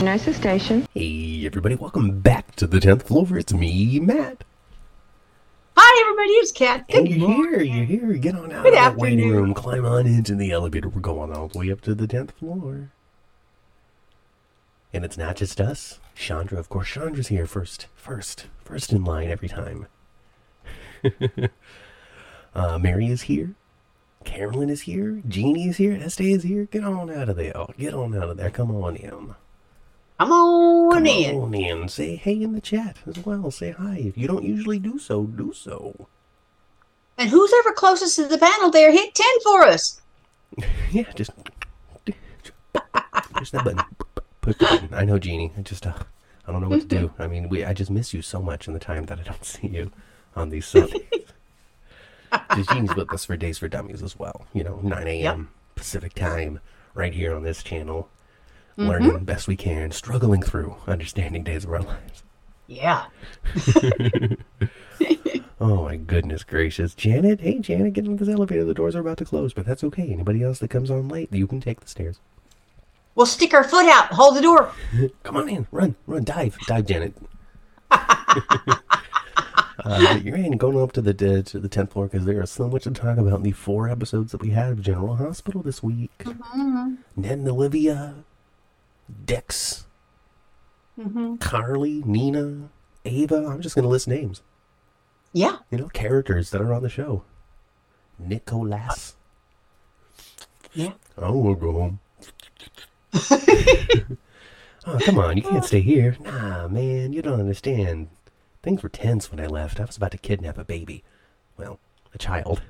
Nurses station. Hey, everybody, welcome back to the 10th floor. It's me, Matt. Hi, everybody. It's Kat. And Good you're morning. here, you're here. Get on out Good of that waiting afternoon. room, climb on into the elevator. We're going all the way up to the 10th floor. And it's not just us. Chandra, of course, Chandra's here first. First. First in line every time. uh, Mary is here. Carolyn is here. Jeannie is here. Estee is here. Get on out of there. Get on out of there. Come on in. Come on Come in. on in. Say hey in the chat as well. Say hi. If you don't usually do so, do so. And who's ever closest to the panel there, hit 10 for us. Yeah, just push that button. Push the button. I know, Jeannie. I just uh, I don't know what to do. I mean, we I just miss you so much in the time that I don't see you on these Sundays. Because Jeannie's with us for Days for Dummies as well. You know, 9 a.m. Pacific time, right here on this channel. Learning the best we can, struggling through understanding days of our lives. Yeah. Oh my goodness gracious. Janet, hey Janet, get into this elevator. The doors are about to close, but that's okay. Anybody else that comes on late, you can take the stairs. We'll stick our foot out. Hold the door. Come on in, run, run, dive, dive, Janet. uh, you're in going up to the uh, to the tenth floor because there is so much to talk about in the four episodes that we had of General Hospital this week. Ned and Olivia, Dex, mm-hmm. Carly, Nina, Ava. I'm just gonna list names. Yeah. You know, characters that are on the show. Nicholas. Yeah. I want to go home. oh, come on. You can't oh. stay here. Nah, man. You don't understand. Things were tense when I left. I was about to kidnap a baby. Well, a child.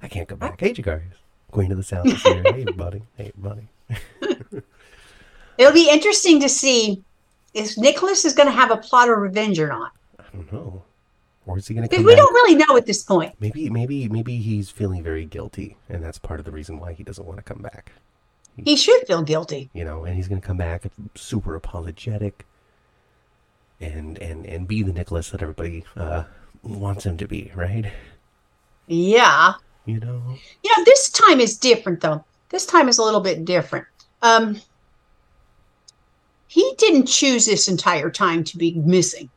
I can't go back. Oh. Hey, Jagaris. Queen of the South is here. Hey, buddy. Hey, buddy. It'll be interesting to see if Nicholas is going to have a plot of revenge or not. I don't know. Or is he going to Because we back? don't really know at this point. Maybe, maybe, maybe he's feeling very guilty, and that's part of the reason why he doesn't want to come back. He should feel guilty. you know, and he's going to come back super apologetic and and and be the Nicholas that everybody uh, wants him to be, right? Yeah. You know, You know, this time is different, though. This time is a little bit different. Um, he didn't choose this entire time to be missing.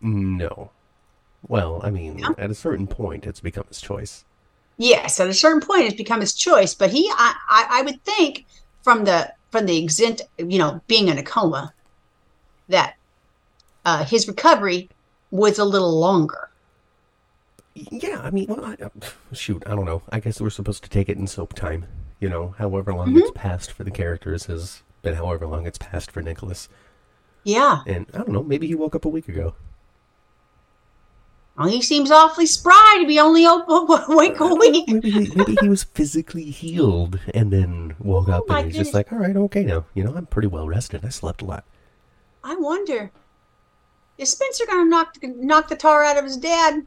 no. Well, I mean, Yeah. at a certain point, it's become his choice. Yes, at a certain point, it's become his choice. But he, I, I, I would think, from the from the exent, you know, being in a coma, that uh, his recovery was a little longer. Yeah, I mean, well, I, uh, shoot, I don't know. I guess we're supposed to take it in soap time. You know, however long it's passed for the characters has been however long it's passed for Nicholas. Yeah, And I don't know, maybe he woke up a week ago. well, he seems awfully spry to be only awake a week. Maybe he, maybe he was physically healed and then woke oh up Oh my and he's just like, all right, okay now. You know, I'm pretty well rested. I slept a lot. I wonder, is Spencer going to knock knock the tar out of his dad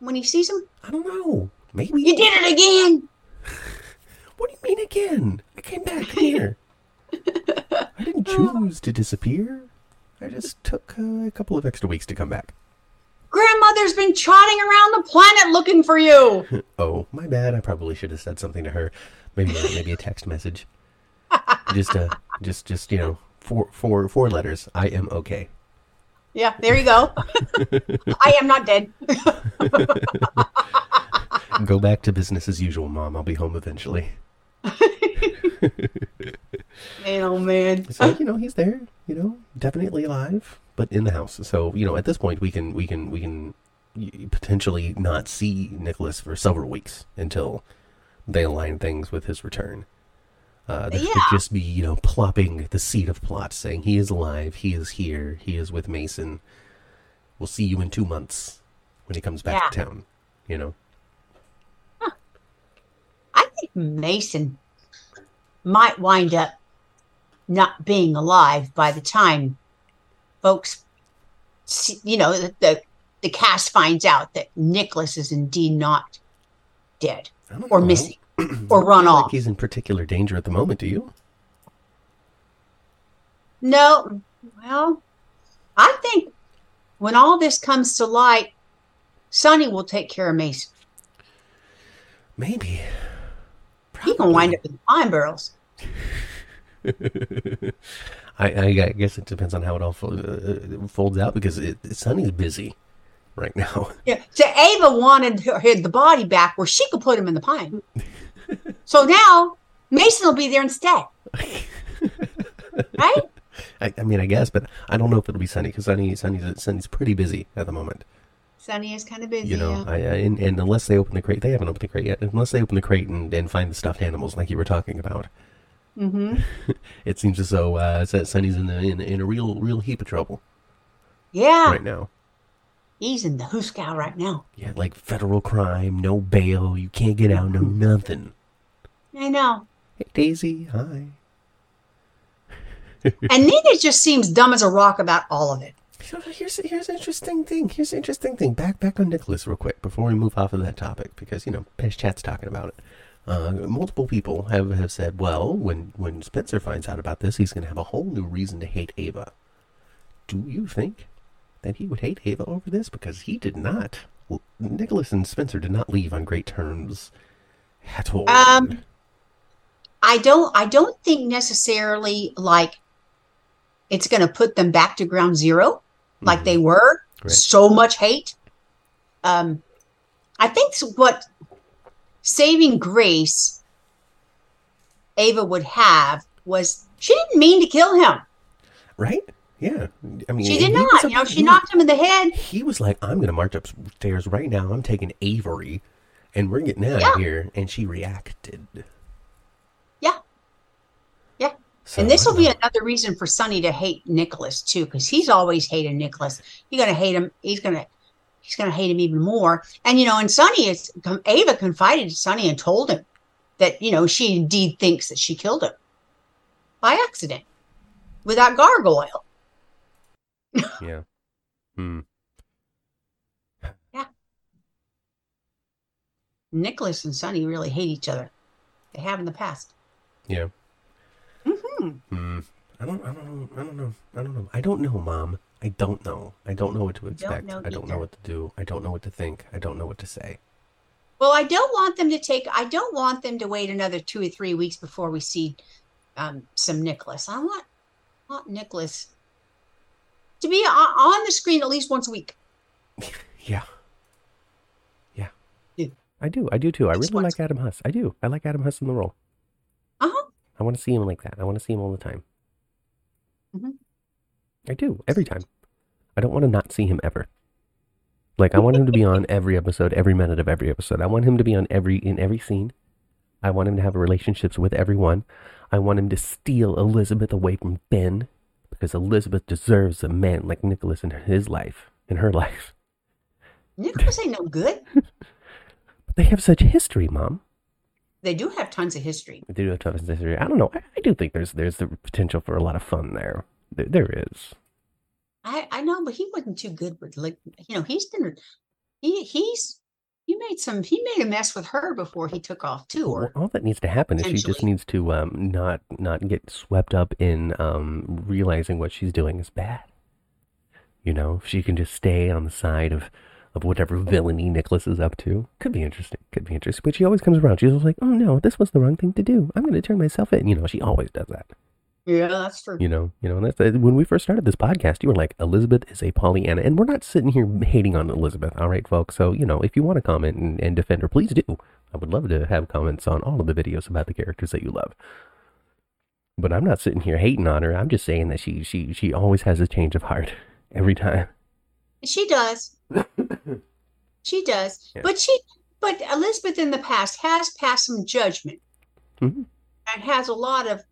when he sees him? I don't know. Maybe. You did it again. What do you mean again? I came back. Here. I didn't choose to disappear. I just took uh, a couple of extra weeks to come back. Grandmother's been trotting around the planet looking for you. Oh, my bad. I probably should have said something to her. Maybe maybe a text message. Just uh, just just you know, four four four letters. I am okay. Yeah, there you go. I am not dead. Go back to business as usual, mom. I'll be home eventually. Man, oh man. So you know he's there. You know, definitely alive, but in the house. So you know, at this point, we can we can we can potentially not see Nicholas for several weeks until they align things with his return. Uh, this Yeah. could just be you know plopping the seed of plot, saying he is alive, he is here, he is with Mason. We'll see you in two months when he comes back to town. You know, I think Mason might wind up not being alive by the time folks, see, you know, the, the the cast finds out that Nicholas is indeed not dead or know. missing or run Not like off. he's in particular danger at the moment. Do you? No, well, I think when all this comes to light, Sonny will take care of Mason. Maybe. He gonna wind up in the Pine Barrens. I, I, I guess it depends on how it all uh, folds out because it, Sonny's busy right now. Yeah. So Ava wanted her, the body back where she could put him in the pine. so now Mason will be there instead. right? I, I mean, I guess, but I don't know if it'll be Sonny because Sonny, Sonny's, Sonny's pretty busy at the moment. Sonny is kind of busy. You know, yeah. I, I, and, and unless they open the crate, they haven't opened the crate yet. Unless they open the crate and, and find the stuffed animals like you were talking about, mm-hmm. it seems as though uh, Sonny's in, the, in in a real real heap of trouble Yeah. right now. He's in the Huskow right now. Yeah, like federal crime, no bail, you can't get out, no nothing. I know. Hey, Daisy, hi. And Nina just seems dumb as a rock about all of it. So here's here's an interesting thing. Here's an interesting thing. Back back on Nicholas real quick before we move off of that topic because you know Pesh Chat's talking about it. Uh, multiple people have, have said, well, when when Spencer finds out about this, he's going to have a whole new reason to hate Ava. Do you think that he would hate Ava over this? Because he did not. Well, Nicholas and Spencer did not leave on great terms at all. Um, I don't I don't think necessarily like it's going to put them back to ground zero like they were. Right. So much hate. Um, I think what saving grace Ava would have was she didn't mean to kill him. right? Yeah. I mean, She did not. You know, she he- knocked him in the head. he was like, I'm going to march upstairs right now. I'm taking Avery and we're getting out Yeah. of here. And she reacted. Yeah. Yeah. So, and this will be another reason for Sonny to hate Nicholas too, because he's always hated Nicholas. You're gonna hate him. He's gonna he's gonna hate him even more. And you know, and Sonny is Ava confided to Sonny and told him that you know she indeed thinks that she killed him by accident with that gargoyle. Yeah. Hmm. Yeah. Nicholas and Sonny really hate each other. They have in the past. Yeah. hmm Hmm. I don't, I don't know. I don't know. I don't know. I don't know, Mom. I don't know. I don't know what to expect. know I don't know what to do. I don't know what to think. I don't know what to say. Well, I don't want them to take. I don't want them to wait another two or three weeks before we see um, some Nicholas. I want want Nicholas to be on, on the screen at least once a week. Yeah. Yeah. Yeah. I do. I do too. I really what's- like Adam Huss. I do. I like Adam Huss in the role. Uh huh. I want to see him like that. I want to see him all the time. Mhm. I do every time. I don't want to not see him ever. Like I want him to be on every episode, every minute of every episode. I want him to be on every in every scene. I want him to have relationships with everyone. I want him to steal Elizabeth away from Ben because Elizabeth deserves a man like Nicholas in his life, in her life. Nicholas ain't no good. But they have such history, Mom. They do have tons of history. They do have tough history. I don't know. I, I do think there's there's the potential for a lot of fun there. There, there is. I I know, but he wasn't too good with like you know he's been he he's he made some he made a mess with her before he took off too. Well, Or all that needs to happen is she just needs to um, not not get swept up in um, realizing what she's doing is bad. You know, if she can just stay on the side of of whatever villainy Nicholas is up to. Could be interesting. Could be interesting. But she always comes around. She's always like, "Oh no, this was the wrong thing to do. I'm going to turn myself in." You know, she always does that. yeah, that's true. You know, you know. And that's when we first started this podcast. You were like, "Elizabeth is a Pollyanna," and we're not sitting here hating on Elizabeth. All right, folks. So you know, if you want to comment and, and defend her, please do. I would love to have comments on all of the videos about the characters that you love. But I'm not sitting here hating on her. I'm just saying that she she she always has a change of heart every time. She does. She does. Yeah. But she but Elizabeth in the past has passed some judgment Mhm. and has a lot of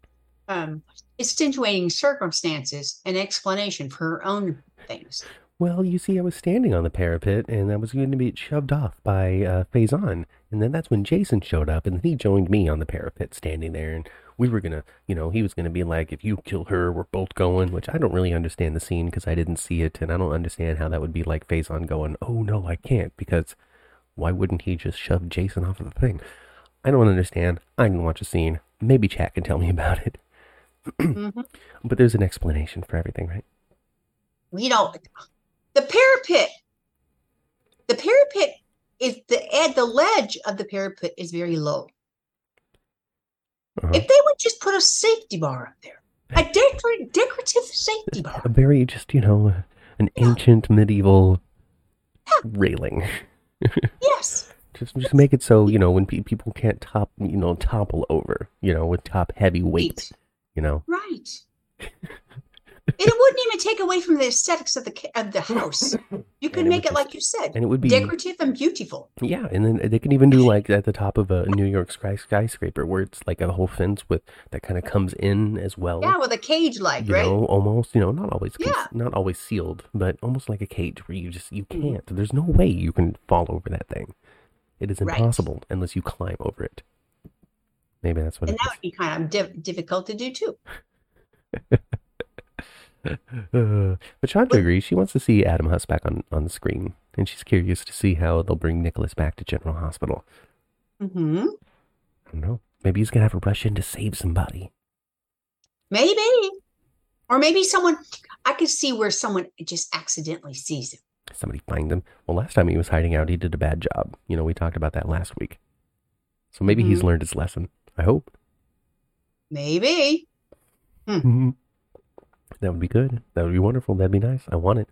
um extenuating circumstances and explanation for her own things. Well, you see, I was standing on the parapet and I was going to be shoved off by uh, Faison. And then that's when Jason showed up and he joined me on the parapet standing there. And we were going to, you know, he was going to be like, if you kill her, we're both going, which I don't really understand the scene because I didn't see it. And I don't understand how that would be like Faison going, oh no, I can't. Because why wouldn't he just shove Jason off of the thing? I don't understand. I can watch a scene. Maybe chat can tell me about it. Mhm. But there's an explanation for everything, right? You know, the parapet the parapet is the ed the ledge of the parapet is very low. Uh-huh. If they would just put a safety bar up there, a decor- decorative safety bar. A very just you know an ancient medieval railing. Yes. Just just make it so you know when pe- people can't top you know topple over you know with top heavy weight you know Right. And it wouldn't even take away from the aesthetics of the of the house. You could make it like you said, and it would be decorative and beautiful. yeah and then they can even do like at the top of a New York sky skyscraper where it's like a whole fence with that kind of comes in as well. Yeah, with a cage like, you right? know, almost, you know, not always, Yeah. not always sealed, but almost like a cage where you just you Mhm. can't. There's no way you can fall over that thing. It is Right. impossible unless you climb over it. Maybe that's what and that would be kind of diff- difficult to do too. Uh, but Chandra agrees. She wants to see Adam Huss back on on the screen, and she's curious to see how they'll bring Nicholas back to General Hospital. Mm-hmm. I don't know. Maybe he's gonna have to rush in to save somebody. Maybe, or maybe someone. I could see where someone just accidentally sees him. Somebody find him. Well, last time he was hiding out, he did a bad job. You know, we talked about that last week. So maybe he's Mhm. learned his lesson. I hope. Maybe. that would be good. That would be wonderful. That'd be nice. I want it.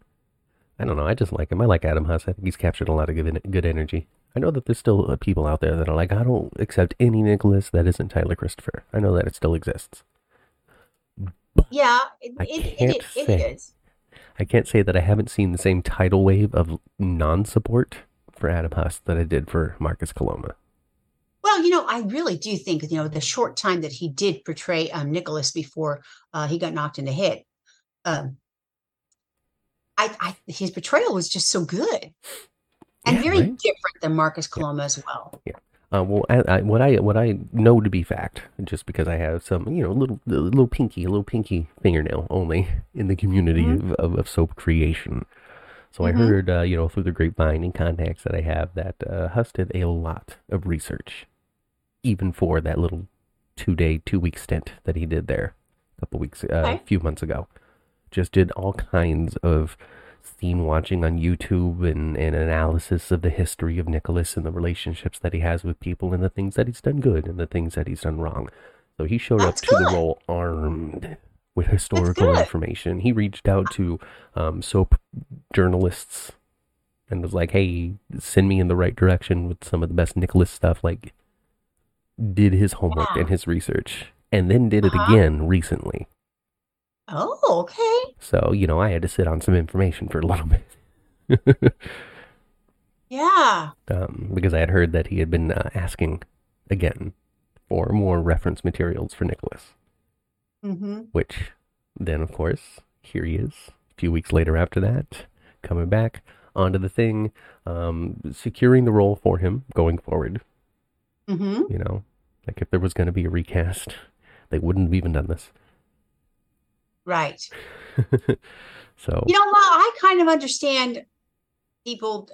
I don't know. I just like him. I like Adam Huss. I think he's captured a lot of good, good energy. I know that there's still uh, people out there that are like, I don't accept any Nicholas that isn't Tyler Christopher. I know that it still exists. Yeah, it, I can't it, it say. is. I can't say that I haven't seen the same tidal wave of non-support for Adam Huss that I did for Marcus Coloma. Well, you know, I really do think you know the short time that he did portray um, Nicholas before uh, he got knocked in the head. Um, I, I his portrayal was just so good and Yeah, very right? different than Marcus Coloma as well. Uh, well, I, I, what I what I know to be fact, just because I have some, you know, little little pinky, a little pinky fingernail only in the community Mhm. of, of, of soap creation. So I Mhm. heard, uh, you know, through the grapevine and contacts that I have, that uh, Huss did a lot of research, even for that little two day, two week stint that he did there a couple weeks, uh, a Okay. few months ago. Just did all kinds of scene watching on YouTube and, and analysis of the history of Nicholas and the relationships that he has with people and the things that he's done good and the things that he's done wrong. So he showed That's up to the role armed with historical information. He reached out to um, soap journalists and was like, "Hey, send me in the right direction with some of the best Nicholas stuff." Like, did his homework Yeah. and his research, and then did it Uh-huh. again recently. Oh, okay. So you know, I had to sit on some information for a little bit. Yeah. um, because I had heard that he had been uh, asking again for more reference materials for Nicholas, hmm which then, of course, here he is a few weeks later after that, coming back onto the thing, um, securing the role for him going forward. hmm You know, like if there was going to be a recast, they wouldn't have even done this. Right. so, You know, Ma, I kind of understand people'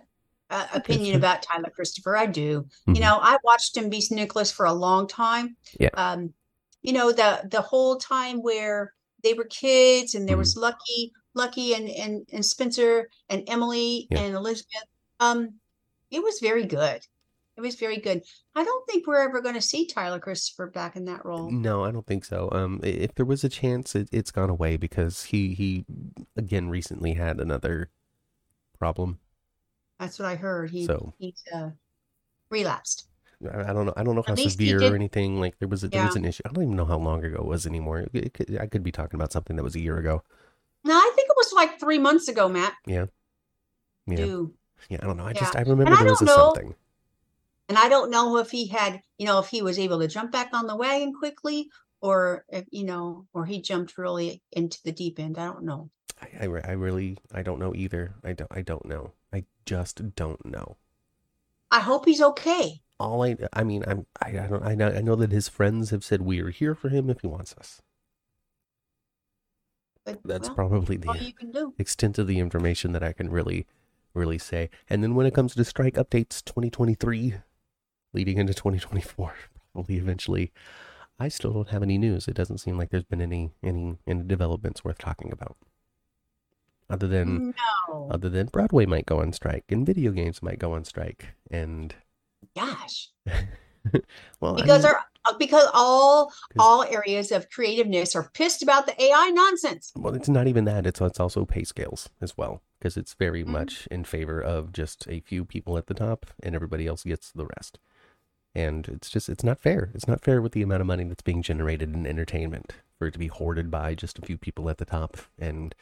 uh, opinion about Tyler Christopher. I do. mhm. You know, I watched him be Nicholas for a long time. Yeah. Um, you know, the the whole time where they were kids and there was Lucky, Lucky and and and Spencer and Emily Yeah. and Elizabeth. Um, it was very good. It was very good. I don't think we're ever going to see Tyler Christopher back in that role. No, I don't think so. Um, if there was a chance, it, it's gone away because he he again recently had another problem. That's what I heard. He So- he's uh, relapsed. I, I don't know. I don't know how At severe or anything. Like there was a, there was an issue. I don't even know how long ago it was anymore. It, could, I could be talking about something that was a year ago. No, I think it was like three months ago, Matt. Yeah. Yeah. Do Yeah, I don't know. I Yeah. just I remember And I there was a know- something. And I don't know if he had, you know, if he was able to jump back on the wagon quickly, or if you know, or he jumped really into the deep end. I don't know. I, I, I really I don't know either. I don't I don't know. I just don't know. I hope he's okay. All I I mean I'm I, I don't I know I know that his friends have said we are here for him if he wants us. But That's well, probably the you can do. extent of the information that I can really, really say. And then when it comes to strike updates 2023, leading into 2024, probably eventually, I still don't have any news. It doesn't seem like there's been any any any developments worth talking about. Other than No, other than Broadway might go on strike and video games might go on strike and gosh, well I because mean, our uh, because all all areas of creativeness are pissed about the AI nonsense. Well, it's not even that. It's it's also pay scales as well because it's very Mhm. much in favor of just a few people at the top and everybody else gets the rest. And it's just it's not fair. It's not fair with the amount of money that's being generated in entertainment for it to be hoarded by just a few people at the top. And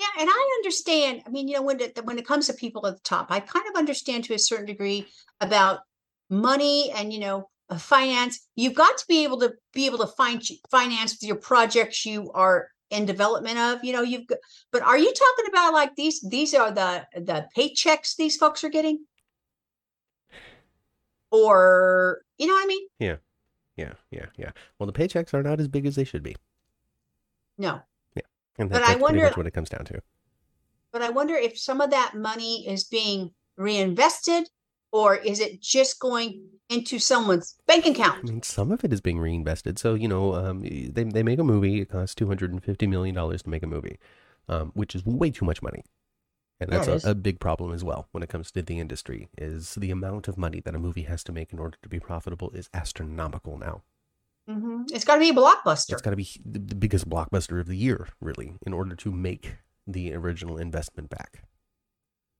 Yeah, and I understand. I mean, you know, when it when it comes to people at the top, I kind of understand to a certain degree about money and you know uh, finance. You've got to be able to be able to find finance your projects you are in development of. You know, you've got, but are you talking about like these? These are the the paychecks these folks are getting, or you know what I mean? yeah, yeah, yeah. Yeah. Well, the paychecks are not as big as they should be. No, Yeah. And But that, I that's wonder- much what it comes down to. but I wonder if some of that money is being reinvested, or is it just going into someone's bank account? I mean, some of it is being reinvested. So you know, um, they they make a movie. It costs two hundred and fifty million dollars to make a movie, um, which is way too much money, and that's is. a, a big problem as well when it comes to the industry. Is the amount of money that a movie has to make in order to be profitable is astronomical now. hmm It's got to be a blockbuster. It's got to be the biggest blockbuster of the year, really, in order to make the original investment back.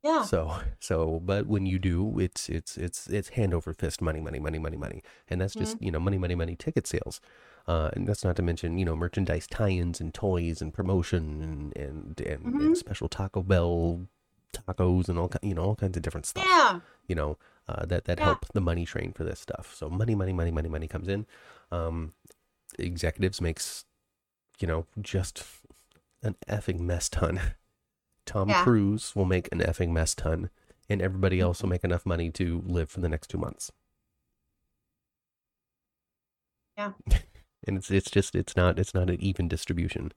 Yeah. So so but when you do, it's it's it's it's hand over fist money, money, money, money, money. And that's just, you know, money, money, money ticket sales. Uh, and that's not to mention, you know, merchandise tie-ins and toys and promotion and and, and, and Mhm. special Taco Bell tacos and all you know, all kinds of different stuff. Yeah. You know, uh, that that Yeah. help the money train for this stuff. So money, money, money, money, money comes in. Um, executives makes, you know, just an effing mess ton. Tom Yeah. Cruise will make an effing mess ton, and everybody else Mm-hmm. will make enough money to live for the next two months. Yeah. and it's it's just it's not it's not an even distribution,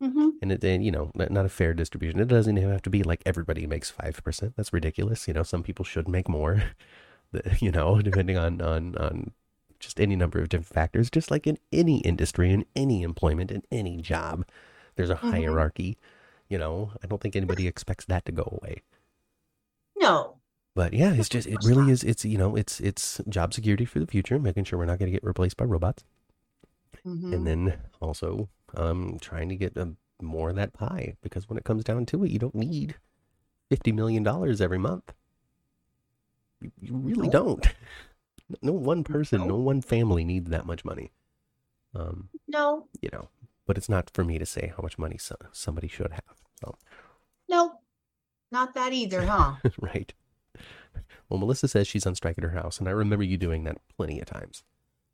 hmm and it and you know not, a fair distribution. It doesn't even have to be like everybody makes five percent. That's ridiculous. You know, some people should make more. You know, depending on on on just any number of different factors. Just like in any industry, in any employment, in any job, there's a Mhm. hierarchy. You know, I don't think anybody expects that to go away. No. But yeah, it's just it really is. It's you know, it's it's job security for the future, making sure we're not going to get replaced by robots, Mhm. and then also um trying to get a, more of that pie because when it comes down to it, you don't need fifty million dollars every month. You, you really No. don't. No one person, No. no one family needs that much money. Um, no. you know, but it's not for me to say how much money so, somebody should have. So, No. Not that either, huh? right. Well, Melissa says she's on strike at her house, and I remember you doing that plenty of times.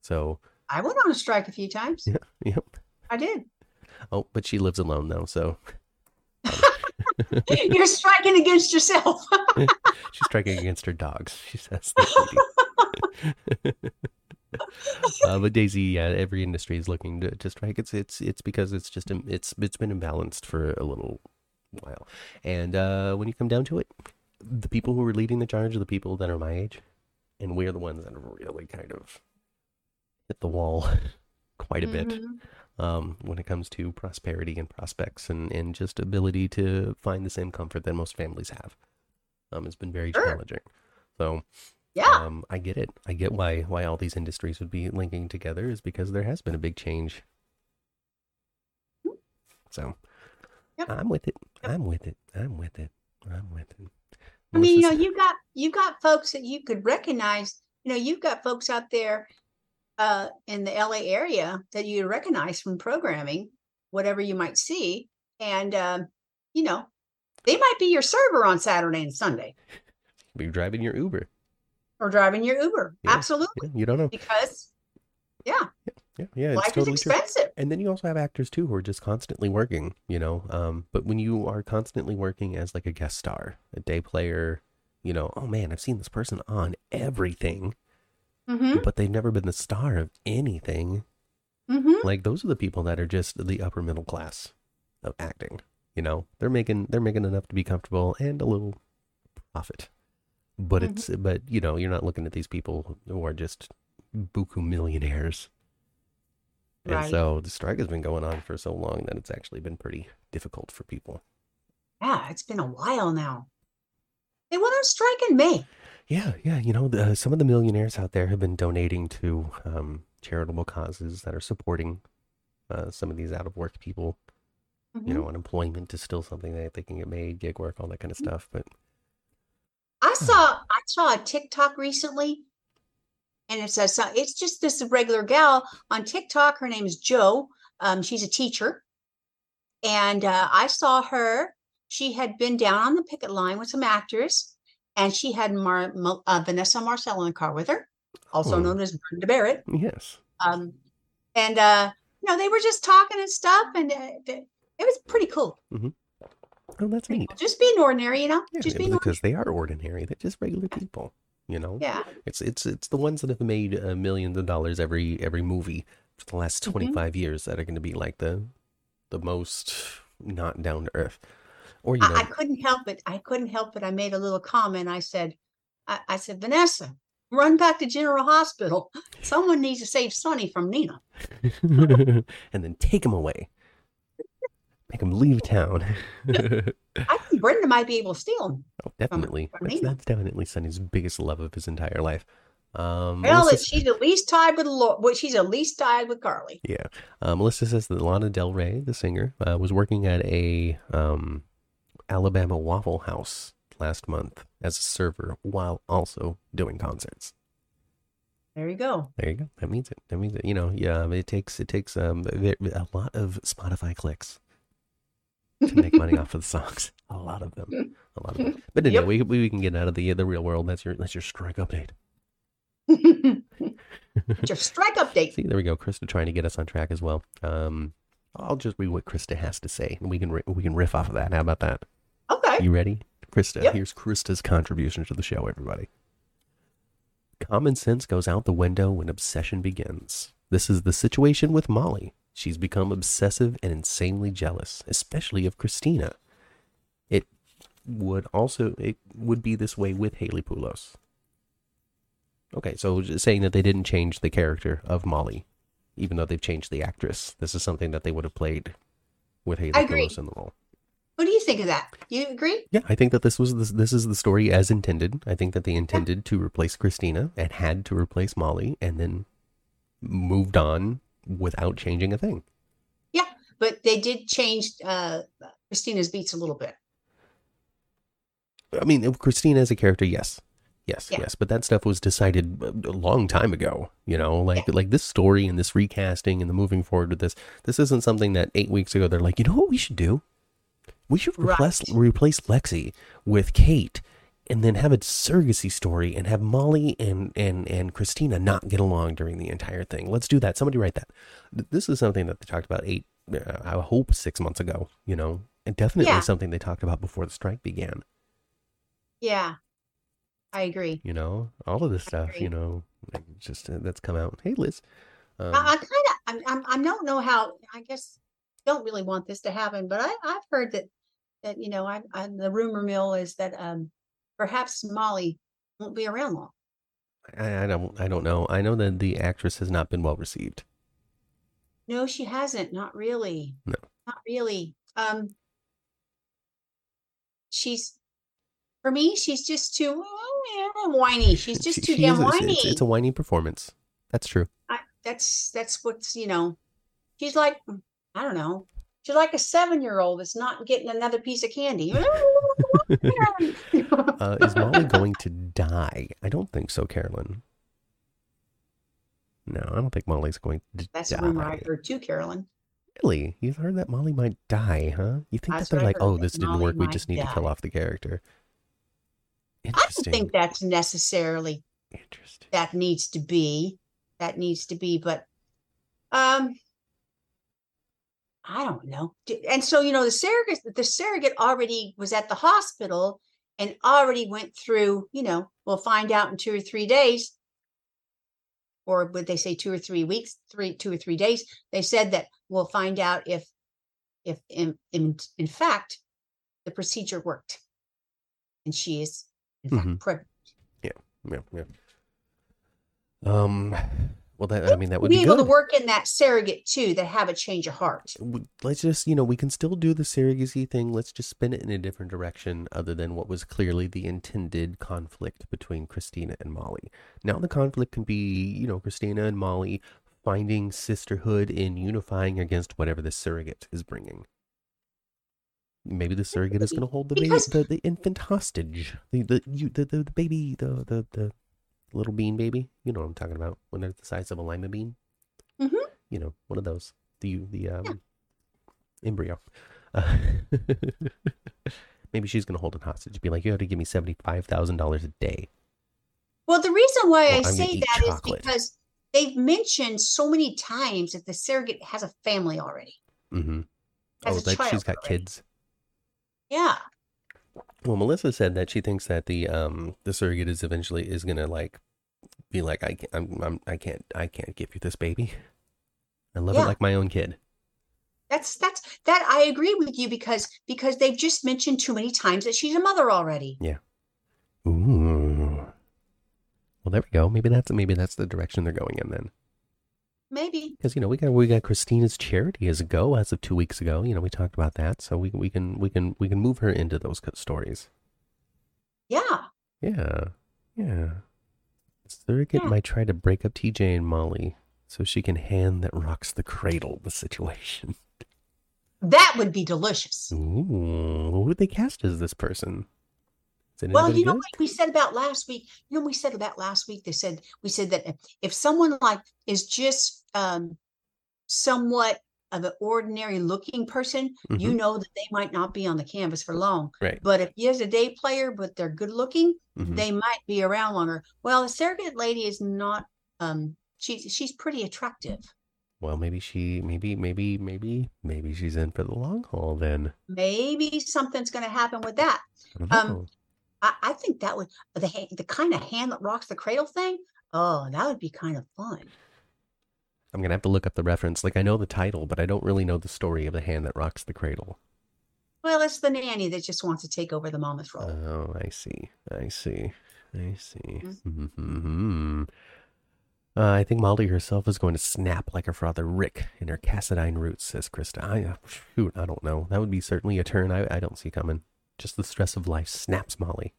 So, I went on a strike a few times. yeah, yep. I did. Oh, but she lives alone though, so You're striking against yourself. she's striking against her dogs. She says. uh, but Daisy, yeah, every industry is looking to, to strike. It's it's it's because it's just it's it's been imbalanced for a little while, and uh, when you come down to it, the people who are leading the charge are the people that are my age, and we're the ones that have really kind of hit the wall quite a bit. Mhm. um, when it comes to prosperity and prospects and, and just ability to find the same comfort that most families have. Um, it's been very Sure. challenging. So Yeah. um, I get it. I get why why all these industries would be linking together is because there has been a big change. So Yep. I'm with it. I'm with it. I'm with it. I'm with it. I mean, you know, you got you got folks that you could recognize. You know, you've got folks out there uh, in the LA area that you recognize from programming, whatever you might see, and um, you know, they might be your server on Saturday and Sunday, you're driving your Uber. Or driving your Uber. Yeah. Absolutely, Yeah, you don't know. because yeah, Yeah, yeah, it's life totally is true. expensive. And then you also have actors too who are just constantly working, you know. Um, but when you are constantly working as like a guest star, a day player, you know, oh man, I've seen this person on everything, hmm but they've never been the star of anything. hmm Like those are the people that are just the upper middle class of acting. You know, they're making they're making enough to be comfortable and a little profit. But Mhm. it's but you know you're not looking at these people who are just buku millionaires. And Right. so the strike has been going on for so long that it's actually been pretty difficult for people. Yeah, it's been a while now. They went on strike in May. Yeah, yeah. You know, the, some of the millionaires out there have been donating to um, charitable causes that are supporting uh, some of these out of work people. Mhm. You know, unemployment is still something that they can get made, gig work, all that kind of Mm-hmm. stuff. But I saw I saw a TikTok recently, and it says so- it's just this regular gal on TikTok. Her name is Joe. Um, she's a teacher, and uh, I saw her. She had been down on the picket line with some actors, and she had Mar- uh, Vanessa Marcil in the car with her, also Oh. known as Brenda Barrett. yes, Um, and uh, you know they were just talking and stuff, and uh, it was pretty cool. Oh, that's neat. Just being ordinary, you know, Yeah, just being because they are ordinary. They're just regular people. You know. yeah. It's it's it's the ones that have made uh, millions of dollars every every movie for the last Mhm. 25 years that are going to be like the the most not down to earth. Or you know, I, I couldn't help it. I couldn't help it. I made a little comment. I said, I, I said, Vanessa, run back to General Hospital. Someone needs to save Sonny from Nina. and then take him away. Make him leave town. I think Brenda might be able to steal him. Oh, definitely. from That's, that's definitely Sonny's biggest love of his entire life. Um, Well, Melissa, she's at least tied with well, she's at least tied with Carly. yeah. Uh, Melissa says that Lana Del Rey, the singer, uh, was working at a um, Alabama Waffle House last month as a server while also doing concerts. There you go. There you go. That means it. That means it. You know, yeah. It takes it takes um a, a lot of Spotify clicks to make money off of the songs. A lot of them. A lot of them. But anyway, Yep. we, we can get out of the the real world. That's your that's your strike update. Your strike update. See, there we go. Krista trying to get us on track as well. Um, I'll just read what Krista has to say, and we can we can riff off of that. How about that? Okay. You ready, Krista? Yep. Here's Krista's contribution to the show. Everybody. Common sense goes out the window when obsession begins. This is the situation with Molly. She's become obsessive and insanely jealous, especially of Christina. It would also it would be this way with Haley Pullos. Okay, so just saying that they didn't change the character of Molly, even though they've changed the actress. This is something that they would have played with Haley Pullos in the role. What do you think of that? You agree? Yeah, I think that this was this, this is the story as intended. I think that they intended to replace Christina and had to replace Molly, and then moved on without changing a thing. Yeah, but they did change uh, Christina's beats a little bit. I mean, Christina as a character, yes, yes, Yeah. yes, but that stuff was decided a a long time ago. You know, like like this story and this recasting and the moving forward with this. This isn't something that eight weeks ago they're like, you know what we should do? We should replace replace Lexi with Kate. And then have a surrogacy story and have Molly and, and, and Christina not get along during the entire thing. Let's do that. Somebody write that. This is something that they talked about eight, uh, I hope six months ago, you know, and definitely Yeah. something they talked about before the strike began. Yeah, I agree. you know all of this stuff you know just uh, that's come out hey liz um, I, I kind of, I'm, I'm, I don't know how. I guess don't really want this to happen, but I, I've heard that that you know, I, I the rumor mill is that um perhaps Molly won't be around long. I, I don't i don't know i know that the actress has not been well received No, she hasn't. Not really. No. Not really. Um, she's for me. She's just too oh, yeah, whiny. She's just She- too she damn is- whiny. it's, it's a whiny performance that's true I, that's that's what's you know. She's like I don't know. She's like a seven-year-old that's not getting another piece of candy. uh, is molly going to die? I don't think so carolyn. No i don't think molly's going to That's die a rumor I heard too, Carolyn. really? You've heard that molly might die huh? You think That's that they're like oh this didn't Molly work. We just need to kill off the character. I don't think that's necessarily interesting. that needs to be. That needs to be, but um I don't know. And so, you know, the surrogate the surrogate already was at the hospital and already went through, you know, we'll find out in two or three days. Or would they say two or three weeks, three, two or three days? They said that we'll find out if if in in, in fact the procedure worked. And she is in fact Mhm. pregnant. Yeah, yeah. Um, Well, that I mean that would be, be, able good. to work in that surrogate too that have a change of heart. Let's just you know we can still do the surrogacy thing. Let's just spin it in a different direction, other than what was clearly the intended conflict between Christina and Molly. Now the conflict can be you know Christina and Molly finding sisterhood in unifying against whatever the surrogate is bringing. Maybe the surrogate is going to hold the baby, the, the infant hostage, the the, you, the the the baby, the the the little bean baby. You know what I'm talking about when they're the size of a lima bean. Mhm. You know, one of those. The the um embryo. Uh, maybe she's going to hold it hostage. Be like, you have to give me seventy five thousand dollars a day. Well, the reason why Well, I say that is chocolate. because they've mentioned so many times that the surrogate has a family already. Mm-hmm. Has Oh, child she's got already. kids. Yeah. Well, Melissa said that she thinks that the um the surrogate is eventually is gonna like be like I can't I'm, I'm I can't I can't give you this baby. I love it like my own kid. That's that's that I agree with you because because they've just mentioned too many times that she's a mother already. Yeah. Ooh. Well, there we go. Maybe that's maybe that's the direction they're going in then. Maybe. Because you know we got we got Christina's charity as a go as of two weeks ago. You know we talked about that, so we we can we can we can move her into those stories. Yeah. Yeah, yeah. Surrogate Yeah. might try to break up TJ and Molly so she can hand that rocks the cradle the situation. That would be delicious. Ooh, who would they cast as this person? Well, you know good? what we said about last week. You know, we said about last week. They said we said that if- someone like is just um, somewhat of an ordinary looking person, you Mhm. know that they might not be on the canvas for long. Right. But if he is a day player, but they're good looking, Mhm. they might be around longer. Well, the surrogate lady is not. Um, she's she's pretty attractive. Well, maybe she, maybe, maybe, maybe, maybe she's in for the long haul then. Maybe something's going to happen with that. Um. I, I think that would the the kind of hand that rocks the cradle thing. Oh, that would be kind of fun. I'm gonna have to look up the reference. Like I know the title, but I don't really know the story of the hand that rocks the cradle. Well, it's the nanny that just wants to take over the mama's role. Oh, I see. I see. I see. Mhm. hmm Uh, I think Molly herself is going to snap like her father Ric in her Cassadine roots, says Krista. I, uh, shoot, I don't know. That would be certainly a turn I, I don't see coming. Just the stress of life snaps Molly.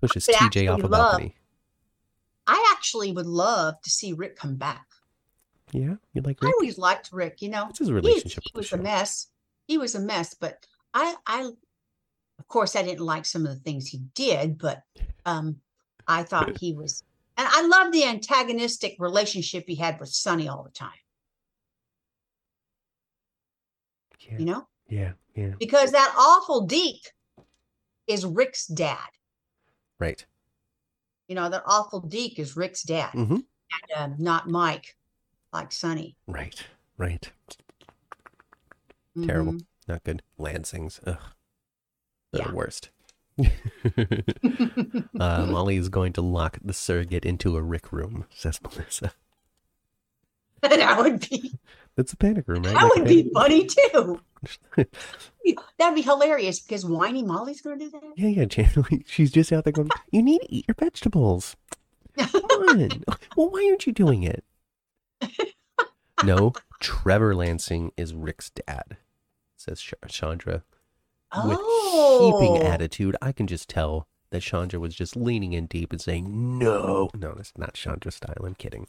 Pushes TJ off a love- balcony. I actually would love to see Ric come back. Yeah, you like Ric? I always liked Ric. You know, What's his relationship he with was a mess. He was a mess, but I, I, of course, I didn't like some of the things he did, but um, I thought he was, and I love the antagonistic relationship he had with Sonny all the time. Yeah, You know, yeah, yeah. because that awful Deke is Ric's dad. Right. You know, that awful Deke is Ric's dad, hmm and um, not Mike, like Sonny. Right. Right. Terrible. Mhm. Not good. Lansings. Ugh. They're Yeah. the worst. uh, Molly is going to lock the surrogate into a Rick room, says Melissa. that would be That's a panic room, right? that Like would be funny too. That'd be hilarious because whiny Molly's going to do that. yeah, yeah. Jan- She's just out there going, You need to eat your vegetables. Come on. well, why aren't you doing it? no, Trevor Lansing is Ric's dad, says Ch- Chandra. With oh, heaping attitude, I can just tell that Chandra was just leaning in deep and saying, No. No, that's not Chandra style. I'm kidding.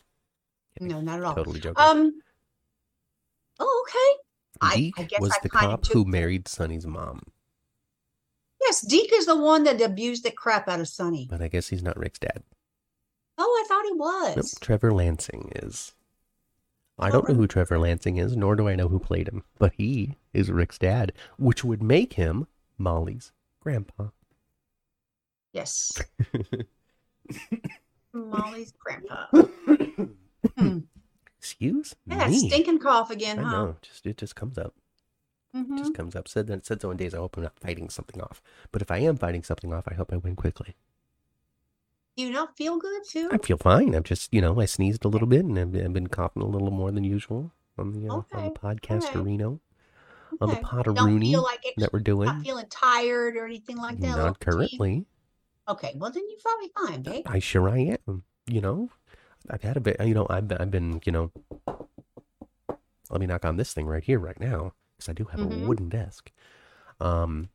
no, not at all. Totally joking. Um. Oh, okay. I- Deke I guess was I the cop who married Sonny's mom, Yes, Deke is the one that abused the crap out of Sonny. but I guess he's not Ric's dad. Oh, I thought he Nope, was. Trevor Lansing is. I don't oh, know who Trevor Lansing is, nor do I know who played him, but he is Ric's dad, which would make him Molly's grandpa. Yes, Molly's grandpa. Hmm. Excuse Yeah, me. stinking cough again, I huh? know, just it just comes up. Mhm. Just comes up. Said that said so in days. I hope I'm not fighting something off. But if I am fighting something off, I hope I win quickly. You not feel good too? I feel fine. I'm just, you know, I sneezed a little bit and I've, I've been coughing a little more than usual on the uh, on the podcast okay. arena on the Okay. pot You Rooney feel like that we're doing. not feeling tired or anything like that. Not currently. Okay, well then you're probably fine, babe. I sure I am. You know, I've had a bit. You know, I've been, I've been. You know, let me knock on this thing right here, right now, because I do have Mhm. a wooden desk. Um,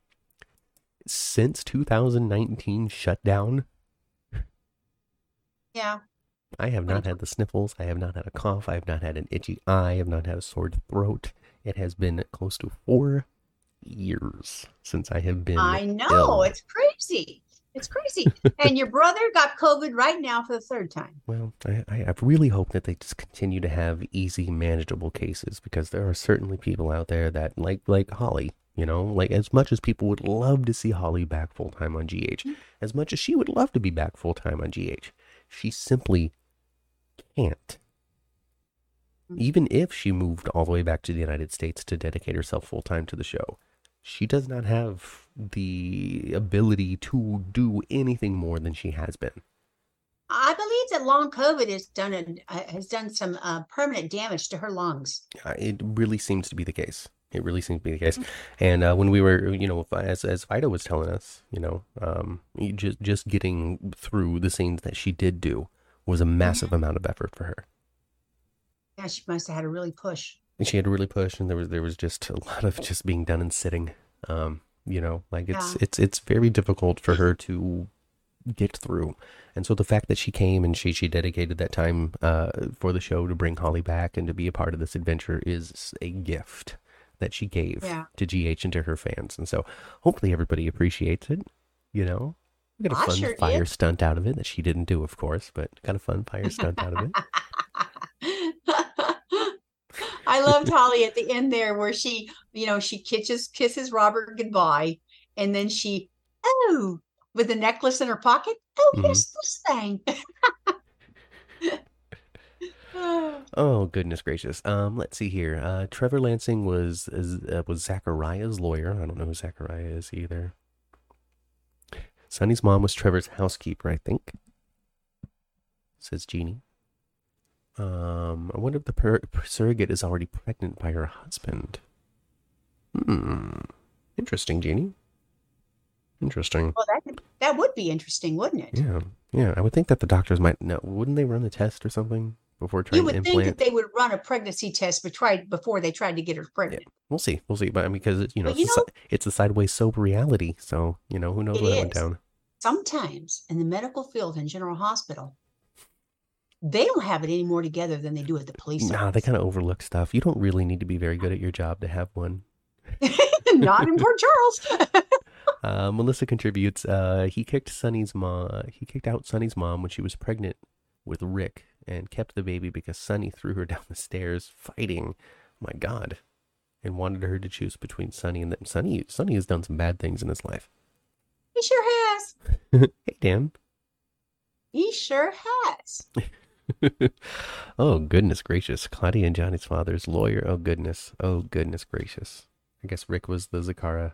since 2019 shutdown, Yeah. I have not had the sniffles. I have not had a cough. I have not had an itchy eye. I have not had a sore throat. It has been close to four years since I have been. I know. ill. It's crazy. It's crazy. and your brother got COVID right now for the third time. Well, I, I really hope that they just continue to have easy, manageable cases because there are certainly people out there that like like Holly. You know, like as much as people would love to see Holly back full time on GH, mm-hmm. as much as she would love to be back full time on GH, she simply can't. Mm-hmm. Even if she moved all the way back to the United States to dedicate herself full time to the show, she does not have the ability to do anything more than she has been. I believe that long COVID has done a, uh, has done some uh, permanent damage to her lungs. Uh, it really seems to be the case. It really seems to be the case. And uh, when we were, you know, as as Fido was telling us, you know, um, just just getting through the scenes that she did do was a massive amount of effort for her. Yeah, she must have had to really push. And she had to really push, and there was there was just a lot of just being done and sitting. Um, you know, like it's Yeah. it's it's very difficult for her to get through. And so the fact that she came and she she dedicated that time uh, for the show to bring Holly back and to be a part of this adventure is a gift that she gave Yeah. to GH and to her fans. And so hopefully everybody appreciates it. You know, we got a I fun sure fire did. stunt out of it that she didn't do, of course, but got a fun fire stunt out of it. I loved Holly at the end there where she, you know, she kisses kisses Robert goodbye and then she oh with the necklace in her pocket. Oh, Mhm. here's this thing. Oh goodness gracious! Um, let's see here. Uh, Trevor Lansing was uh, was Zachariah's lawyer. I don't know who Zachariah is either. Sonny's mom was Trevor's housekeeper, I think. Says Jeannie. Um, I wonder if the per- surrogate is already pregnant by her husband. Hmm. Interesting, Jeannie. Interesting. well, that that would be interesting, wouldn't it? Yeah, yeah. I would think that the doctors might know. Wouldn't they run the test or something before trying to implant? You to would implant? think that they would run a pregnancy test, but tried before they tried to get her pregnant. Yeah. We'll see. We'll see. But I mean, because you know, you it's, a, it's a sideways soap reality. So you know, who knows that went down. Sometimes in the medical field in General Hospital, they don't have it any more together than they do at the police. Nah, they kind of overlook stuff. You don't really need to be very good at your job to have one. not in Port Charles. Uh, Melissa contributes. Uh, he kicked Sonny's mom. He kicked out Sonny's mom when she was pregnant with Ric, and kept the baby because Sonny threw her down the stairs fighting. My God, and wanted her to choose between Sonny and them. Sonny. Sonny has done some bad things in his life. he sure has. hey, Dan. He sure has. oh goodness gracious! Claudia and Johnny's father's lawyer. Oh goodness. Oh goodness gracious. I guess Ric was the Zacchara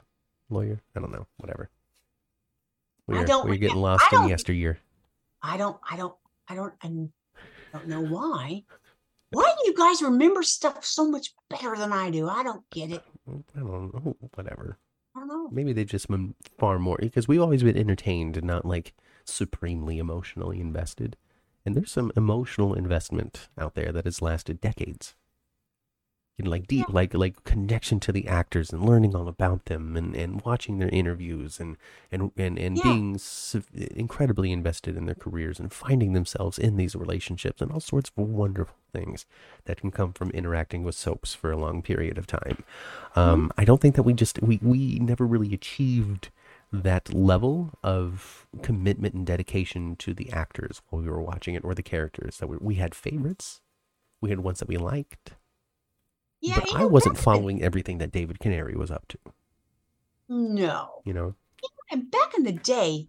lawyer. I don't know. Whatever. We're, don't we're getting lost I in yesteryear. I don't, I don't, I don't, I don't know why. Why do you guys remember stuff so much better than I do? I don't get it. I don't know. Whatever. I don't know. Maybe they've just been far more because we've always been entertained and not like supremely emotionally invested. And there's some emotional investment out there that has lasted decades. You know, like deep, Yeah. like like connection to the actors and learning all about them and, and watching their interviews and and and, and Yeah. being incredibly invested in their careers and finding themselves in these relationships and all sorts of wonderful things that can come from interacting with soaps for a long period of time. Um, I don't think that we just we we never really achieved that level of commitment and dedication to the actors while we were watching it or the characters that we, we had favorites we had ones that we liked Yeah, but i know, wasn't following everything that david canary was up to No. you know And back in the day,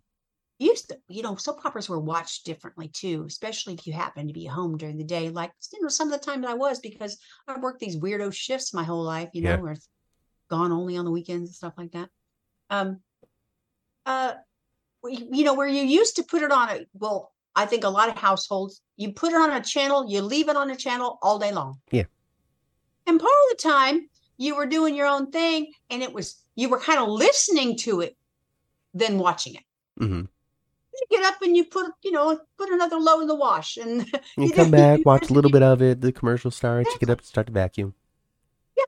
used to, you know, soap operas were watched differently too, especially if you happen to be home during the day. Like, you know, some of the time that I was because I worked these weirdo shifts my whole life, you know, Yeah. where it's gone only on the weekends and stuff like that. Um, uh, you know, where you used to put it on a, well, I think a lot of households, you put it on a channel, you leave it on a channel all day long. Yeah. And part of the time you were doing your own thing and it was, you were kind of listening to it than watching it. hmm You get up and you put, you know, put another load in the wash, and You come back, watch a little bit of it. The commercial starts. You get up, and start to vacuum. Yeah.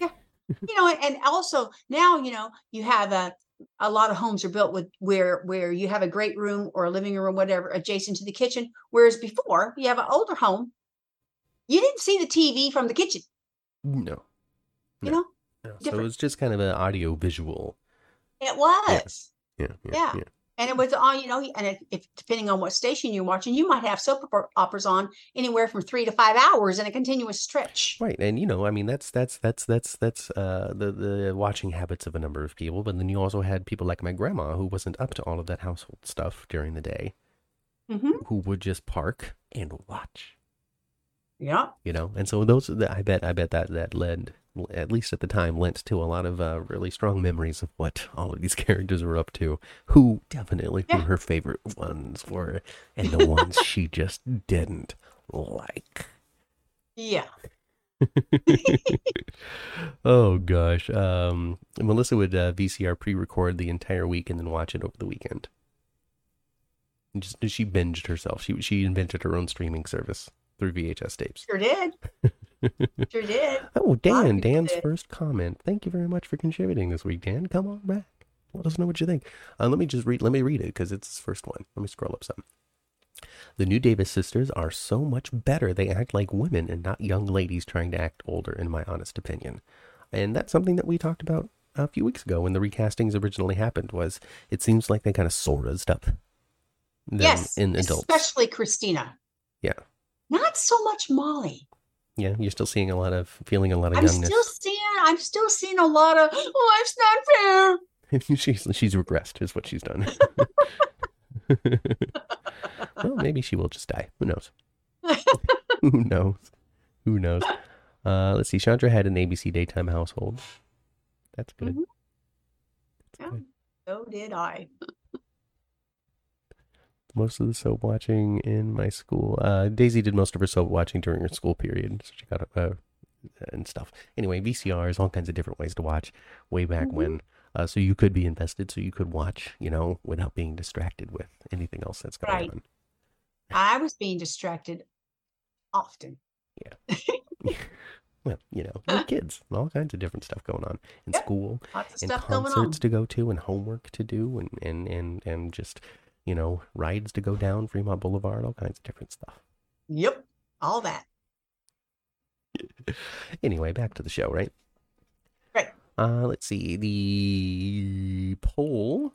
Yeah. you know, and also now, you know, you have a a lot of homes are built with where where you have a great room or a living room, whatever, adjacent to the kitchen. Whereas before, you have an older home, you didn't see the TV from the kitchen. No. You No. know, no. So it was just kind of an audio visual. it was. Yeah. Yeah. Yeah. yeah. And it was on, you know, and if, if depending on what station you're watching, you might have soap operas on anywhere from three to five hours in a continuous stretch. Right, and you know, I mean, that's that's that's that's that's uh, the the watching habits of a number of people. But then you also had people like my grandma, who wasn't up to all of that household stuff during the day, hmm who would just park and watch. Yeah. You know, and so those, I bet, I bet that that led, at least at the time, lent to a lot of uh, really strong memories of what all of these characters were up to. Who definitely who Yeah. her favorite ones were, and the ones she just didn't like. Yeah. oh gosh. Um, Melissa would uh, VCR pre-record the entire week and then watch it over the weekend. Just she binged herself. She she invented her own streaming service through VHS tapes. Sure did. Sure did. Oh, Dan, Dan's did. first comment. Thank you very much for contributing this week, Dan. Come on back. Let us know what you think. Uh, let me just read. Let me read it because it's his first one. Let me scroll up some. The new Davis sisters are so much better. They act like women and not young ladies trying to act older, in my honest opinion. And that's something that we talked about a few weeks ago when the recastings originally happened. Was it seems like they kind of sort up yes. in adults. Especially Christina. Yeah. Not so much Molly. Yeah, you're still seeing a lot of feeling a lot of I'm youngness. still seeing I'm still seeing a lot of oh it's not fair. she's she's regressed, is what she's done. well, maybe she will just die. Who knows? Who knows? Who knows? Uh, let's see. Chandra had an ABC daytime household. That's good. Mhm. That's Yeah. good. So did I. Most of the soap watching in my school. Uh, Daisy did most of her soap watching during her school period, so she got uh, and stuff. Anyway, VCRs, all kinds of different ways to watch. Way back Mhm. when, uh, so you could be invested, so you could watch, you know, without being distracted with anything else that's going Right. on. I was being distracted often. Yeah. well, you know, kids, all kinds of different stuff going on in school, Lots of and stuff going on. concerts to go to, and homework to do, and and and and just you know rides to go down Fremont Boulevard, all kinds of different stuff. Yep. All that. Anyway, back to the show, right? Right. Uh, let's see. The poll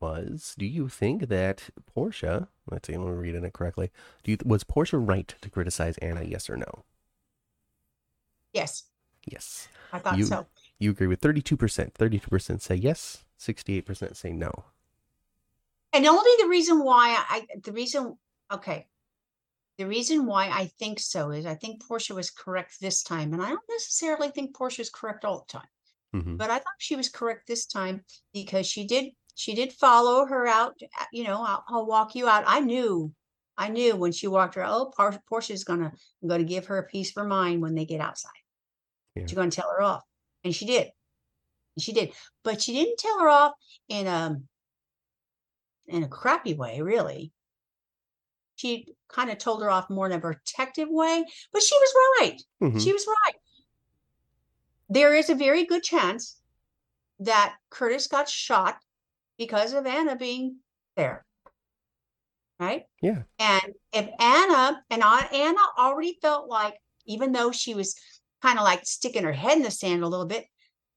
was: Do you think that Portia? Let's see. Let me read it correctly. Do you was Portia right to criticize Anna? Yes or no? Yes. Yes. I thought You- so. You agree with thirty-two percent. Thirty-two percent say yes. Sixty-eight percent say no. And only the reason why I the reason okay. The reason why I think so is I think Portia was correct this time. And I don't necessarily think Portia's correct all the time. hmm but I thought she was correct this time because she did she did follow her out. You know, I'll, I'll walk you out. I knew, I knew when she walked her. Oh, Por- Portia's gonna gonna give her a piece of her mind when they get outside. Yeah. She's gonna tell her off, and she did. And she did, but she didn't tell her off in a in a crappy way, really. She kind of told her off more in a protective way, but she was right. hmm She was right. There is a very good chance that Curtis got shot because of Anna being there. Right? Yeah. And if Anna and Anna already felt like, even though she was kind of like sticking her head in the sand a little bit,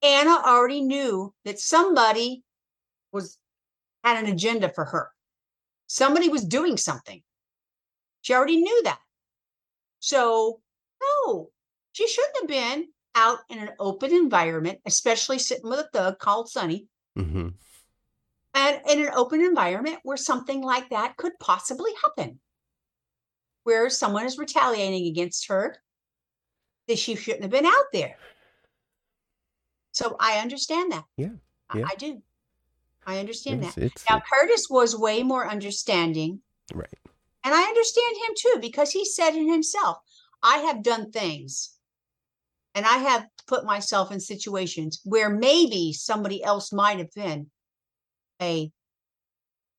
Anna already knew that somebody was had an agenda for her. Somebody was doing something. She already knew that. So, no, she shouldn't have been out in an open environment, especially sitting with a thug called Sonny, hmm and in an open environment where something like that could possibly happen, where someone is retaliating against her, that she shouldn't have been out there. So I understand that. Yeah, I- yeah. I do. I understand It's, that. it's Now, Curtis was way more understanding right. And I understand him too, because he said it himself. I have done things and I have put myself in situations where maybe somebody else might have been a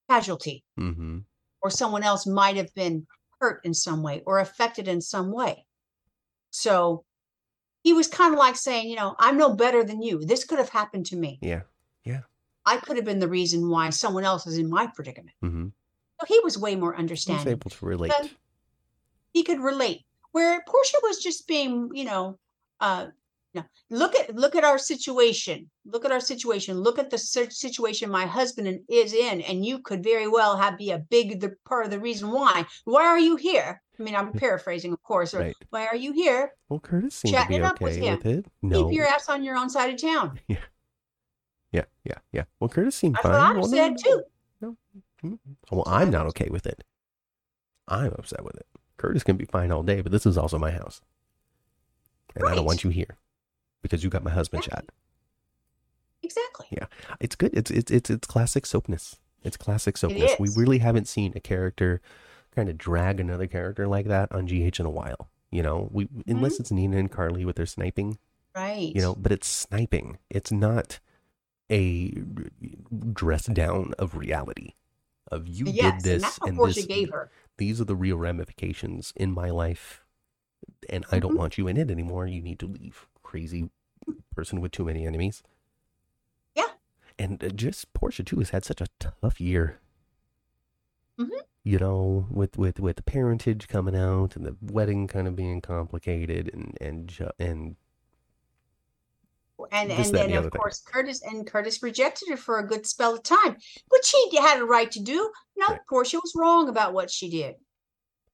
casualty Mm-hmm. or someone else might have been hurt in some way or affected in some way. So he was kind of like saying, you know, I'm no better than you. This could have happened to me. Yeah. Yeah. I could have been the reason why someone else is in my predicament. Mm-hmm. So he was way more He was understanding. able to relate. But- He could relate. Where Portia was just being, you know, uh, no, look at look at our situation. Look at our situation. Look at the situation my husband is in, and you could very well have be a big the part of the reason why. Why are you here? I mean, I'm paraphrasing, of course. Or, Right. Why are you here? Well, Curtis seemed to be with okay him. with it. No. Keep your ass on your own side of town. Yeah, yeah, yeah. Yeah. Well, Curtis seemed That's fine. what I Well, no, said too. Oh, well, That's what I I'm not okay with it. I'm upset with it. Curtis can be fine all day, but this is also my house, and I don't want you here because you got my husband Exactly. shot. Exactly. Yeah, it's good. It's it's it's it's classic soapness. It's classic soapness. We really haven't seen a character kind of drag another character like that on GH in a while. You know, we unless mm-hmm. it's Nina and Carly with their sniping. Right. You know, but it's sniping. It's not a dress down of reality. Of you yes, did and this what and this. gave her. These are the real ramifications in my life, and I don't Mhm. want you in it anymore. You need to leave. Crazy person with too many enemies. Yeah. and uh, just Portia too has had such a tough year. Mhm. You know, with with with the parentage coming out and the wedding kind of being complicated, and and and and This, and that, and then the other of thing. course Curtis and Curtis rejected her for a good spell of time, which he had a right to do. No, Right. Portia was wrong about what she did.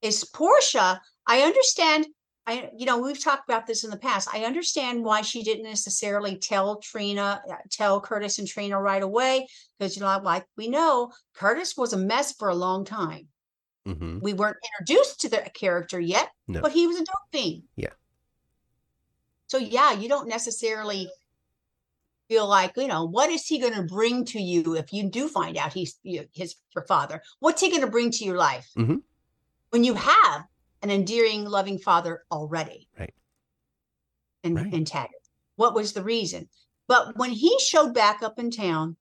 Is Portia? I understand. I you know we've talked about this in the past. I understand why she didn't necessarily tell Trina, uh, tell Curtis and Trina right away because you know like we know Curtis was a mess for a long time. mhm. We weren't introduced to the character yet, No. but he was a dope fiend. Yeah. So yeah, you don't necessarily feel like you know what is he going to bring to you if you do find out he's you his your father. What's he going to bring to your life Mhm. when you have an endearing, loving father already? Right. And Right. and Taggart. What was the reason? But when he showed back up in town,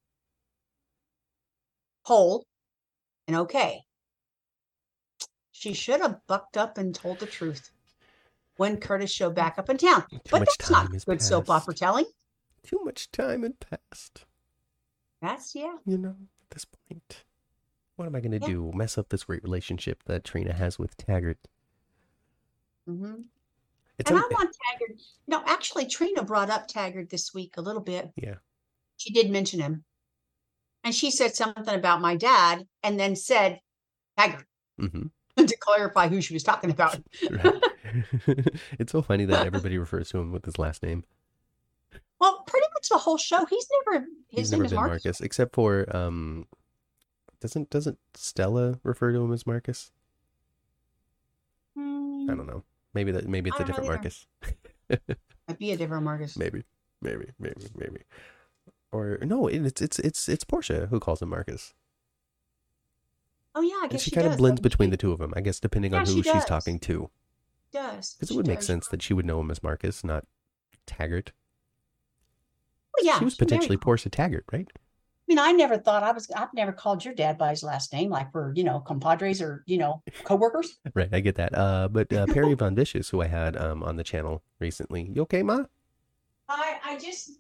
whole and okay, she should have bucked up and told the truth when Curtis showed back up in town. Too but that's not good soap opera telling. Too much time had passed. That's yeah. You know, at this point, what am I going to Yeah. do? Mess up this great relationship that Trina has with Taggart? hmm It's And un- I want Taggart. No, actually, Trina brought up Taggart this week a little bit. yeah. She did mention him, and she said something about my dad, and then said Taggart hmm to clarify who she was talking about. Right. it's so funny that everybody refers to him with his last name. The whole show. He's never. He's His never is been Marcus. Marcus, except for um, doesn't doesn't Stella refer to him as Marcus? Hmm, I don't know. Maybe that maybe it's a different. Marcus. might be a different Marcus. Maybe, maybe, maybe, maybe. Or no, it's it's it's it's Portia who calls him Marcus. Oh yeah, I And she, she, kind does, of blends between the two of them, I guess, depending on who she she's talking to. does Because it would make sense that she would know him as Marcus, not Taggart. Well, yeah, she was she married potentially him. Portia Taggart, right? I mean, I never thought I was. I've never called your dad by his last name, like we're you know compadres or you know coworkers. Right, I get that. Uh, but uh, Perry Von Vicious, who I had um, on the channel recently, you okay, Ma? I I just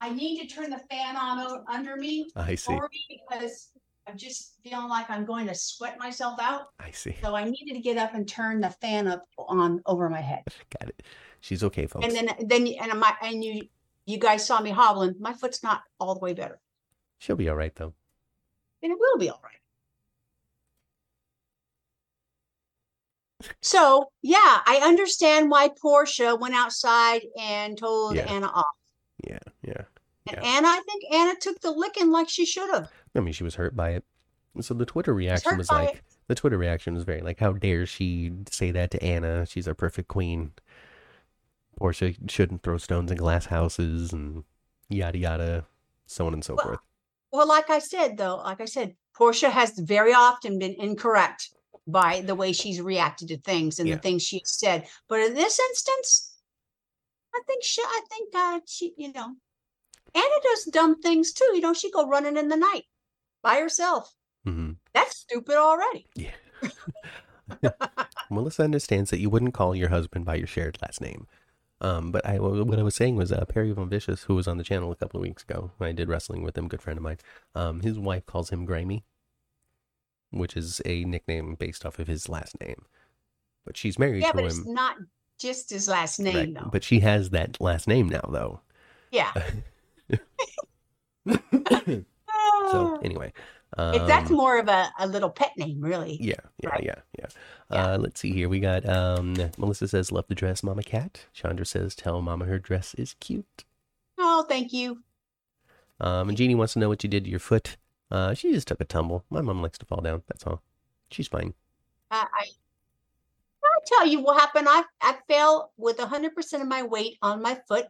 I need to turn the fan on under me I see. for me because I'm just feeling like I'm going to sweat myself out. I see. So I needed to get up and turn the fan up on over my head. Got it. She's okay, folks. And then then and my and you you guys saw me hobbling. My foot's not all the way better, She'll be all right, though. and it will be all right. So yeah, I understand why Portia went outside and told Yeah. Anna off. Yeah, yeah. And Yeah. Anna, I think Anna took the licking like she should have. I mean, she was hurt by it. So the Twitter reaction was by like, the Twitter reaction was very like, how dare she say that to Anna? She's our perfect queen. Portia shouldn't throw stones in glass houses and yada yada, so on and so Well, forth. Well, like I said, though, like I said, Portia has very often been incorrect by the way she's reacted to things and Yeah. the things she's said. But in this instance, I think she, I think uh, she, you know, Anna does dumb things too. You know, she go running in the night by herself. Mm-hmm. That's stupid already. Yeah. Melissa understands that you wouldn't call your husband by your shared last name. Um, but I, what I was saying was uh, Perry Von Vicious, who was on the channel a couple of weeks ago, when I did wrestling with him, good friend of mine. Um, his wife calls him Grammy, which is a nickname based off of his last name. But she's married Yeah, to but him. it's not just his last name, right? though. But she has that last name now, though. yeah. So anyway, um, that's more of a, a little pet name, really. Yeah, yeah, Right. yeah, yeah. Yeah. Uh, let's see here. We got um, Melissa says, "Love the dress, Mama Cat." Chandra says, "Tell Mama her dress is cute." Oh, thank you. Um, and Jeannie wants to know what you did to your foot. Uh, she just took a tumble. My mom likes to fall down. That's all. She's fine. I, I I'll tell you what happened. I I fell with hundred percent of my weight on my foot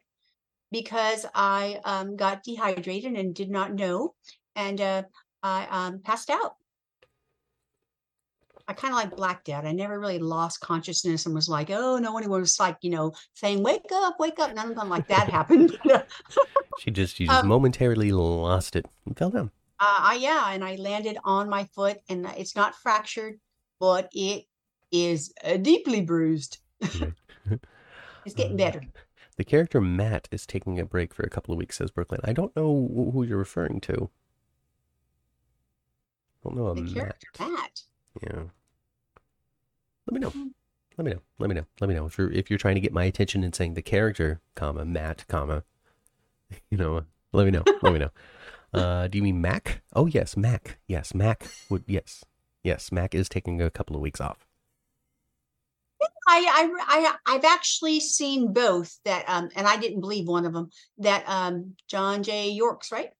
because I um, got dehydrated and did not know, and uh, I um, passed out. I kind of like blacked out. I never really lost consciousness and was like, oh no, anyone was like, you know, saying, wake up, wake up. None of them like that happened. uh, She just she just Um, momentarily lost it and fell down. I, yeah, and I landed on my foot, and it's not fractured, but it is uh, deeply bruised. it's getting Uh, better. The character Matt is taking a break for a couple of weeks, says Brooklyn. I don't know who you're referring to. Don't know The Matt. character Matt. Yeah. Let me know. Hmm. Let me know. Let me know. Let me know if you're if you're trying to get my attention and saying the character, comma Matt, comma. You know, let me know. let me know. Uh, do you mean Mac? Oh yes, Mac. Yes, Mac would. Yes, yes. Mac is taking a couple of weeks off. I, I, I, I've actually seen both that, um, and I didn't believe one of them that, um, John J. York's right.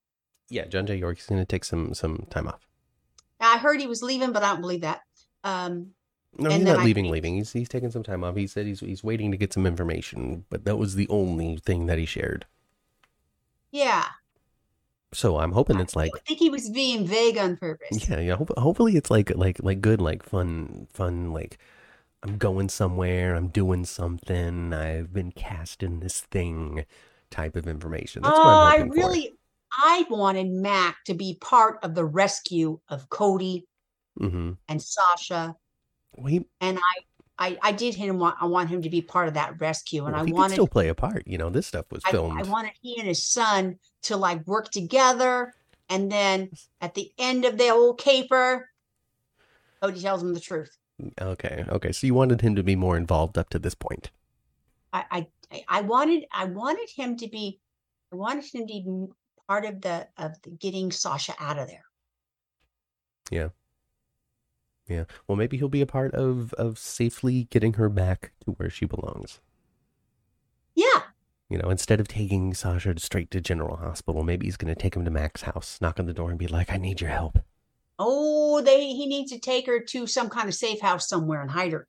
Yeah, John J. York is going to take some some time off. I heard he was leaving, but I don't believe that. Um, No, he's not I leaving. Leaving. He's he's taking some time off. He said he's he's waiting to get some information, but that was the only thing that he shared. yeah, So I'm hoping it's like I think he was being vague on purpose. Yeah, yeah. Hope, hopefully, it's like like like good, like fun, fun. Like I'm going somewhere. I'm doing something. I've been cast in this thing. Type of information. That's oh, what I really, I wanted Mac to be part of the rescue of Cody. Mm-hmm. and Sasha, Well, he, and I, I, I did him want, I want him to be part of that rescue, and well, I he wanted still play a part. You know, this stuff was filmed. I wanted he and his son to like work together, and then at the end of the whole caper, Cody tells him the truth. okay, okay. So you wanted him to be more involved up to this point. I, I, I wanted, I wanted him to be, I wanted him to be part of the of the getting Sasha out of there. Yeah. Yeah. Well, maybe he'll be a part of of safely getting her back to where she belongs. Yeah, You know, instead of taking Sasha straight to General Hospital, maybe he's going to take him to Mac's house, knock on the door, and be like, "I need your help." Oh, they he needs to take her to some kind of safe house somewhere and hide her.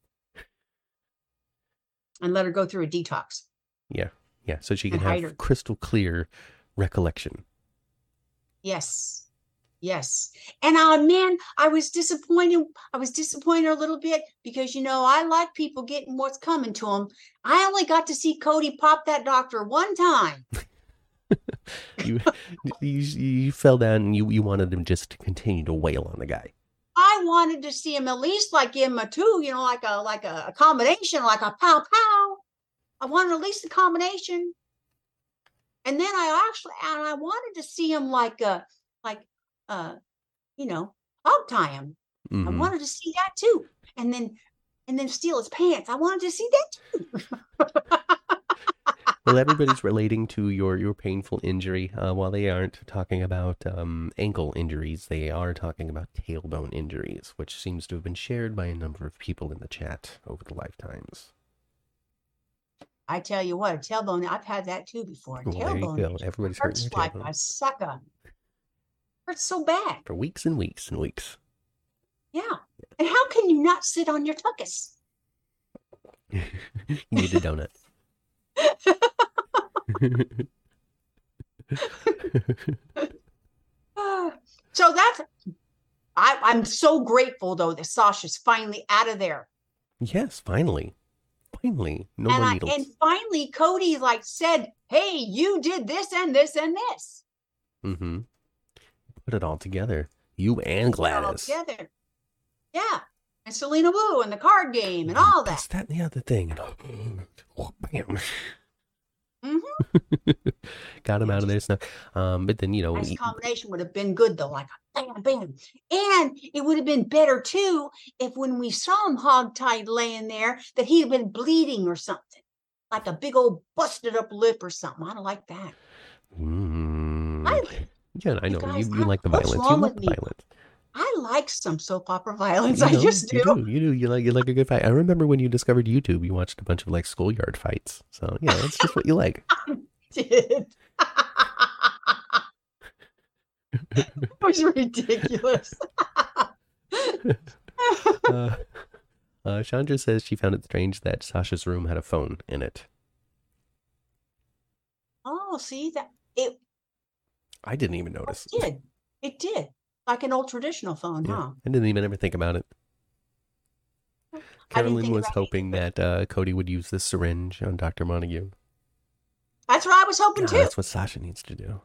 And let her go through a detox. Yeah, yeah. So she can have her. crystal clear recollection. Yes. Yes. And uh man, I was disappointed. I was disappointed a little bit because you know, I like people getting what's coming to them. I only got to see Cody pop that doctor one time. You, you, you fell down and you, you wanted him just to continue to wail on the guy. I wanted to see him at least like give him a two, you know, like a like a, a combination, like a pow pow. I wanted at least a combination. And then I actually and I wanted to see him like uh like uh you know, hog tie him. I Mhm. wanted to see that too. And then and then steal his pants. I wanted to see that too. Well, everybody's relating to your, your painful injury. Uh, while they aren't talking about um, ankle injuries, they are talking about tailbone injuries, which seems to have been shared by a number of people in the chat over the lifetimes. I tell you what, a tailbone, I've had that too before. Well, tailbone. Everybody's hurts like a sucker. Hurts so bad. For weeks and weeks and weeks. Yeah. And how can you not sit on your tuckus? you need a donut. so that's I, I'm so grateful though that Sasha's finally out of there. yes, finally. Finally. No and more I, needles. and finally Cody like said, Hey, you did this and this and this. Mm-hmm. Put it all together. You and Gladys. together. Yeah. And Selena Wu and the card game and all That's that. that and the other thing. Bam. hmm Got him out of there. Um, but then you know, Nice combination would have been good though, like a bam, bam. And it would have been better too if when we saw him hogtied laying there, that he had been bleeding or something, like a big old busted up lip or something. I don't like that. Mm. I- yeah, I know you, you like the violence. You wrong like with the me? violence. I like some soap opera violence. You I know, just you do. do. You do. You like you like a good fight. I remember when you discovered YouTube, you watched a bunch of like schoolyard fights. So yeah, that's just what you like. did. it was ridiculous. Uh, uh, Chandra says she found it strange that Sasha's room had a phone in it. oh, see that it I didn't even notice. did. It did. Like an old traditional phone, Yeah, huh? I didn't even ever think about it. Carolyn was it hoping that uh, Cody would use the syringe on Dr. Montague. That's what I was hoping God, too. that's what Sasha needs to do.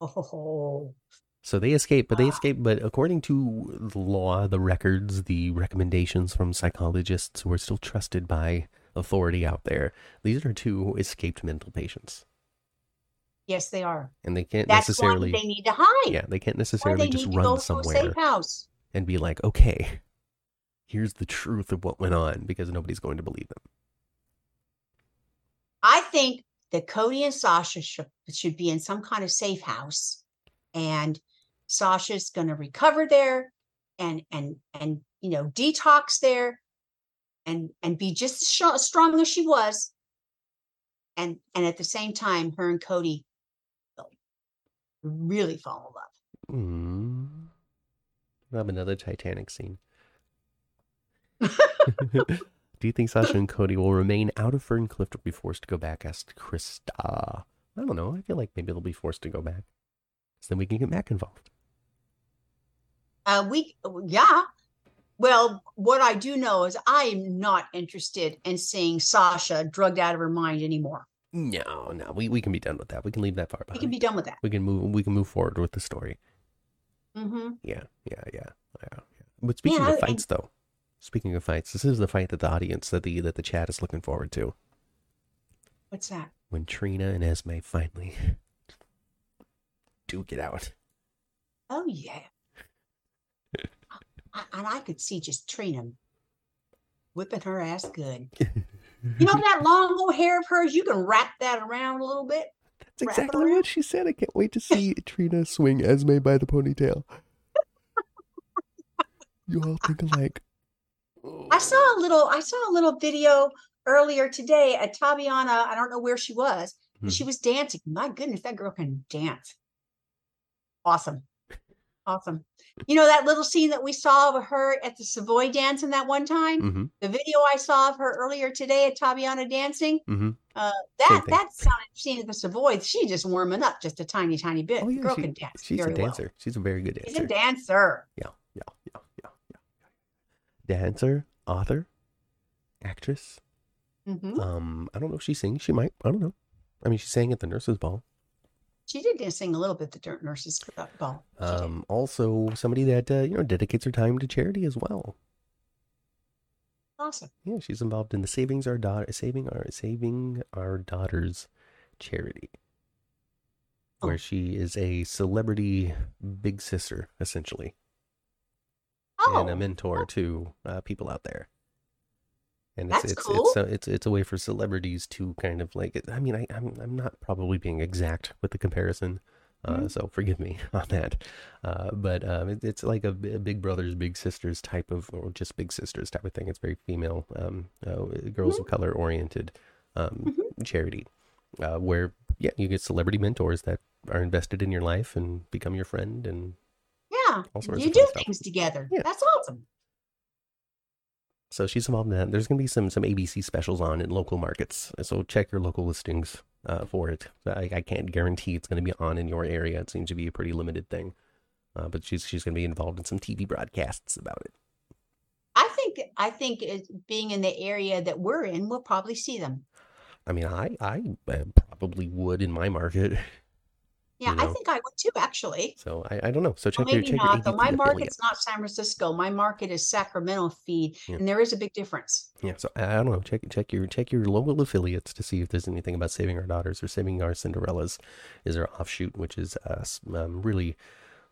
Oh, So they escape, but they escape. But according to the law, the records, the recommendations from psychologists who are still trusted by authority out there, these are two escaped mental patients, yes, they are. and they can't That's necessarily. they need to hide. Yeah, they can't necessarily they just need to go run somewhere and be like, okay, here's the truth of what went on, because nobody's going to believe them. I think that Cody and Sasha should, should be in some kind of safe house, and Sasha's going to recover there, and and and you know detox there, and and be just as strong as she was, and and at the same time, her and Cody really fall in love. Mm. We'll have another Titanic scene. Do you think Sasha and Cody will remain out of Ferncliff or be forced to go back? asked Krista. I don't know. I feel like maybe they'll be forced to go back. So then we can get Mac involved. Uh, we, yeah. Well, what I do know is I am not interested in seeing Sasha drugged out of her mind anymore. No, no, we, we can be done with that. We can leave that far behind. We can be done with that. we can move. We can move forward with the story. hmm Yeah, yeah, yeah, yeah. yeah. But speaking Man, of I- fights, though, speaking of fights, this is the fight that the audience, that the that the chat is looking forward to. What's that? When Trina and Esme finally do get out. Oh yeah. I, and I could see just Trina whipping her ass good. You know that long little hair of hers? You can wrap that around a little bit. That's exactly what she said. I can't wait to see Trina swing as Esme by the ponytail. You all think alike. I saw a little. I saw a little video earlier today at Tabyana. I don't know where she was. Hmm. She was dancing. My goodness, that girl can dance. Awesome, awesome. You know that little scene that we saw of her at the Savoy dancing that one time. Mm-hmm. The video I saw of her earlier today at Tabyana dancing. Mm-hmm. Uh, that that sounded scene at the Savoy. She just warming up just a tiny, tiny bit. Oh yeah, girl she- can dance. she's a dancer. She's a very good Well. She's dancer. a dancer. yeah, yeah, yeah, yeah, yeah. Dancer, author, actress. hmm Um, I don't know if she sings. She might. I don't know. I mean, she sang at the nurses' ball. She did sing a little bit. The dirt nurses ball. Um, also somebody that uh, you know dedicates her time to charity as well. awesome. Yeah, she's involved in the savings our daughter saving our saving our daughters charity, Oh. where she is a celebrity big sister essentially, Oh, and a mentor to uh, people out there. And it's That's it's cool. it's a, it's it's a way for celebrities to kind of like I mean I I'm I'm not probably being exact with the comparison. Uh, Mhm. So forgive me on that, uh, but um, it, it's like a big brothers, big sisters type of, or just big sisters type of thing. It's very female, um, uh, girls of color oriented um, charity, uh, where yeah, you get celebrity mentors that are invested in your life and become your friend, and yeah. all sorts You of do things together. Yeah. That's awesome. So she's involved in that. There's going to be some some ABC specials on in local markets, so check your local listings uh, for it. I, I can't guarantee it's going to be on in your area. It seems to be a pretty limited thing, uh, but she's she's going to be involved in some TV broadcasts about it. I think I think it, being in the area that we're in, we'll probably see them. I mean, I I uh, probably would in my market. Yeah, you I think I would too, actually. So I, I don't know. So check Well, your maybe check not. your Though my market's not San Francisco. My market is Sacramento feed, Yeah. and there is a big difference. Yeah, so I I don't know. Check check your check your local affiliates to see if there's anything about saving our daughters or saving our Cinderellas. Is our offshoot, which is uh, um, really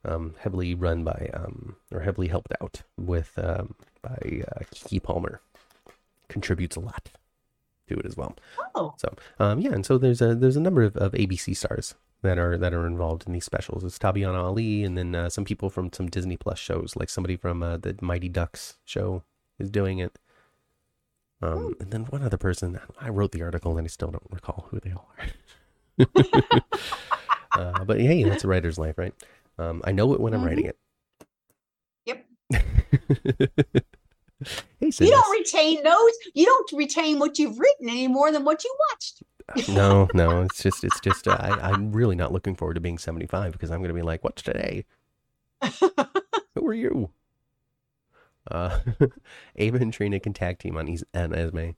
um, heavily run by um, or heavily helped out with um, by uh, Keke Palmer. Contributes a lot to it as well. Oh, So um, yeah, and so there's a there's a number of, of ABC stars that are that are involved in these specials. It's Tabyana Ali, and then uh, some people from some Disney Plus shows, like somebody from uh, the Mighty Ducks show is doing it. Um, and then one other person. I wrote the article, and I still don't recall who they all are. uh, but hey, that's a writer's life, right? Um, I know it when I'm Mhm. writing it. Yep. hey, you don't retain those. You don't retain what you've written any more than what you watched. no, no, it's just, it's just, uh, I, I'm really not looking forward to being 75 because I'm going to be like, what's today? Who are you? Uh, Ava and Trina can tag team on, Es- on Esme.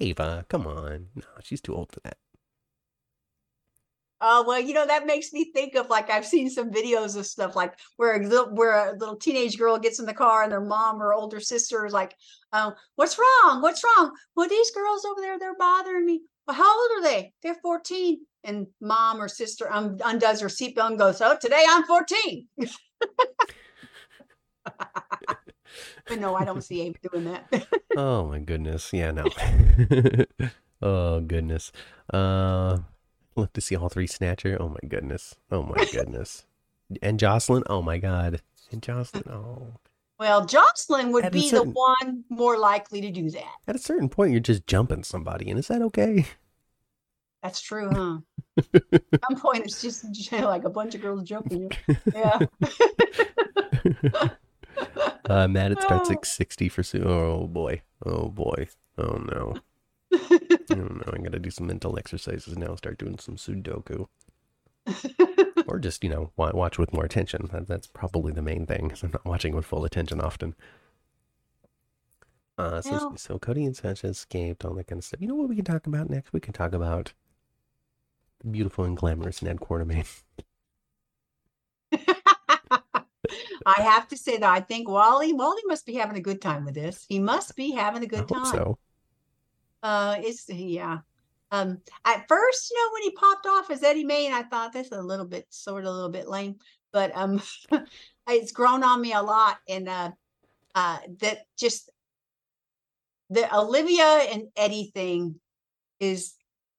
Ava, come on. No, she's too old for that. Oh well, you know that makes me think of like I've seen some videos of stuff like where a little where a little teenage girl gets in the car and their mom or older sister is like, "Oh, what's wrong? What's wrong? Well, these girls over there, they're bothering me. Well, how old are they? They're 14." And mom or sister un- undoes her seatbelt and goes, "Oh, today I'm 14." but no, I don't see Abe doing that. Oh my goodness. Yeah, no. oh goodness. Uh, look to see all three Snatcher. Oh my goodness. Oh my goodness. and Josslyn. Oh my god. And Josslyn. Oh. well, Josslyn would At be certain- the one more likely to do that. At a certain point, you're just jumping somebody, and is that okay? That's true, huh? At some point, it's just like a bunch of girls jumping you. Yeah. Uh, Matt, it starts Oh. at 60 for Sue. Oh boy. Oh boy. Oh no. Oh no. I'm going to do some mental exercises now. Start doing some Sudoku. or just, you know, watch with more attention. That's probably the main thing 'cause I'm not watching with full attention often. Uh, so, so Cody and Sasha escaped, all that kind of stuff. You know what we can talk about next? We can talk about the beautiful and glamorous Ned Quartermaine. I have to say that I think Wally Wally must be having a good time with this. He must be having a good hope time. so. Uh, it's yeah. Um, at first, you know, when he popped off as Eddie Maine, I thought this is a little bit, sort of a little bit lame, but um, it's grown on me a lot, and uh, uh, that just the Olivia and Eddie thing is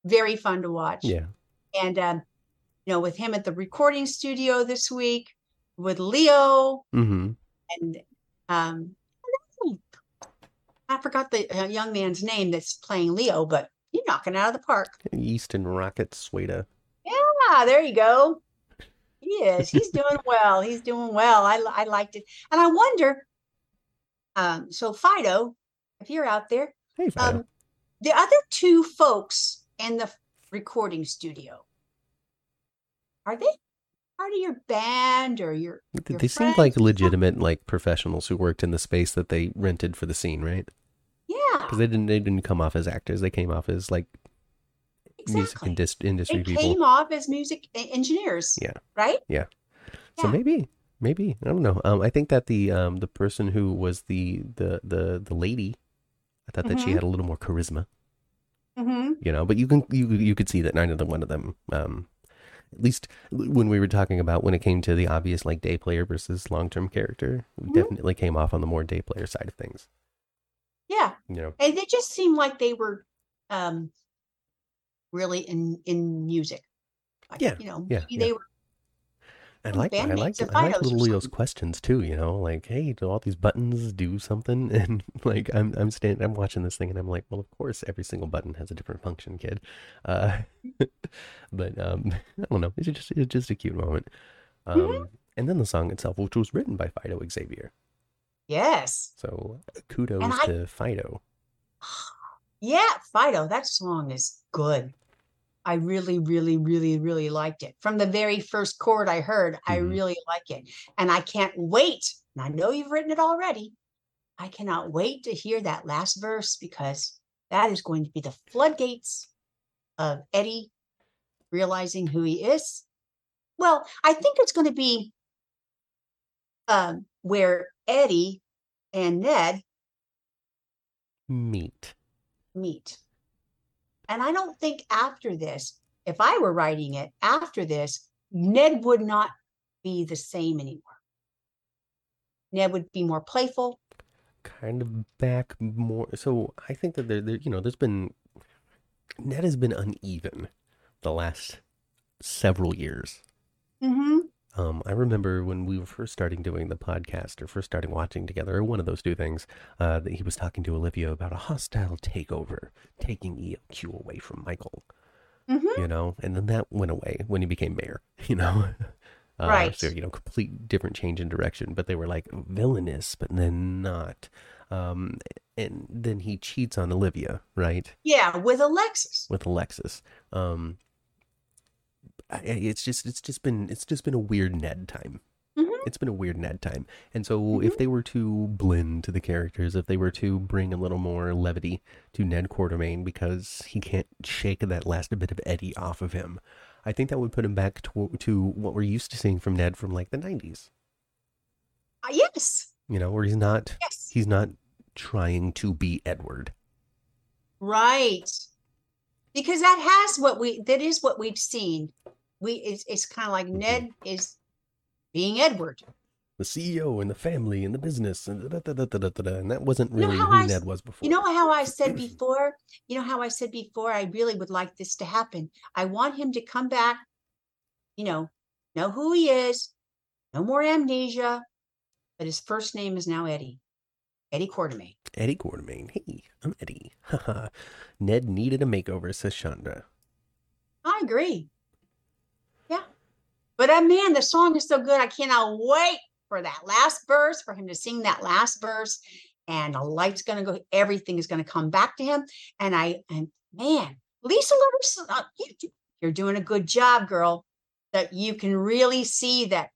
very fun to watch. Yeah. and um, you know, with him at the recording studio this week, with Leo Mm-hmm. and um, I forgot the uh, young man's name that's playing Leo, but you're knocking out of the park. Easton Rocket Sweda. Ah, there you go. He is. He's doing well. He's doing well. I I liked it, and I wonder. Um, so Fido, if you're out there, Hey, Fido. um, the other two folks in the recording studio, are they part of your band or your? Your they seemed like legitimate like professionals who worked in the space that they rented for the scene, right? Yeah, Because they didn't they didn't come off as actors. They came off as like music exactly. and dis- industry They people. came off as music engineers. Yeah. Right. So Yeah. So maybe maybe I don't know. Um, I think that the um the person who was the the the the lady, I thought that she Mhm. had a little more charisma, Mm-hmm. you know. But you can you you could see that neither one of them um. At least when we were talking about when it came to the obvious like day player versus long term character, we Mhm. definitely came off on the more day player side of things. Yeah. And they just seemed like they were um really in in music Like, Yeah, you know yeah, maybe yeah. they were I like I like I like little Leo's questions too. You know, like hey, do all these buttons do something? And like I'm I'm standing, I'm watching this thing, and I'm like, well, of course, every single button has a different function, kid. Uh, but um, I don't know. It's just it's just a cute moment. Um, Mm-hmm. and then the song itself, which was written by Fido Xavier. Yes So kudos I- to Fido. yeah fido that song is good i really really really really liked it from the very first chord i heard i Mhm. really like it and i can't wait and i know you've written it already i cannot wait to hear that last verse because that is going to be the floodgates of eddie realizing who he is. Well, I think it's going to be um, where Eddie and Ned Meet. meet. And I don't think after this, if I were writing it after this, Ned would not be the same anymore. Ned would be more playful. Kind of back more. So I think that there, there, you know, there's been Ned has been uneven the last several years. Mm-hmm. Um, I remember when we were first starting doing the podcast or first starting watching together, or one of those two things, uh, that he was talking to Olivia about a hostile takeover, taking ELQ away from Michael, Mm-hmm. you know, and then that went away when he became mayor, you know. Uh, Right. So, you know, complete different change in direction, but they were like villainous, but then not. Um, and then he cheats on Olivia, right? Yeah, with Alexis. with Alexis. Um, it's just it's just been it's just been a weird Ned time. Mhm. It's been a weird Ned time, and so if they were to blend to the characters, if they were to bring a little more levity to Ned Quartermaine because he can't shake that last bit of Eddie off of him, I think that would put him back to, to what we're used to seeing from Ned from like the '90s. Uh, yes. You know, where he's not Yes. he's not trying to be Edward. Right. Because that has what we that is what we've seen. We it's, it's kind of like mm-hmm. Ned is being Edward. the CEO and the family and the business and da, da, da, da, da, da, da, and that wasn't You know really who I Ned was before. You know how I said before? You know how I said before I really would like this to happen. I want him to come back, you know, know who he is, no more amnesia, but his first name is now Eddie. Eddie Quartermaine. Eddie Quartermaine. Hey, I'm Eddie. Haha. Ned needed a makeover, says Shonda. I agree. But uh, man, the song is so good. I cannot wait for that last verse, for him to sing that last verse. And the light's going to go, everything is going to come back to him. And I, and man, Lisa Lovers, uh, you, you're doing a good job, girl. That you can really see that,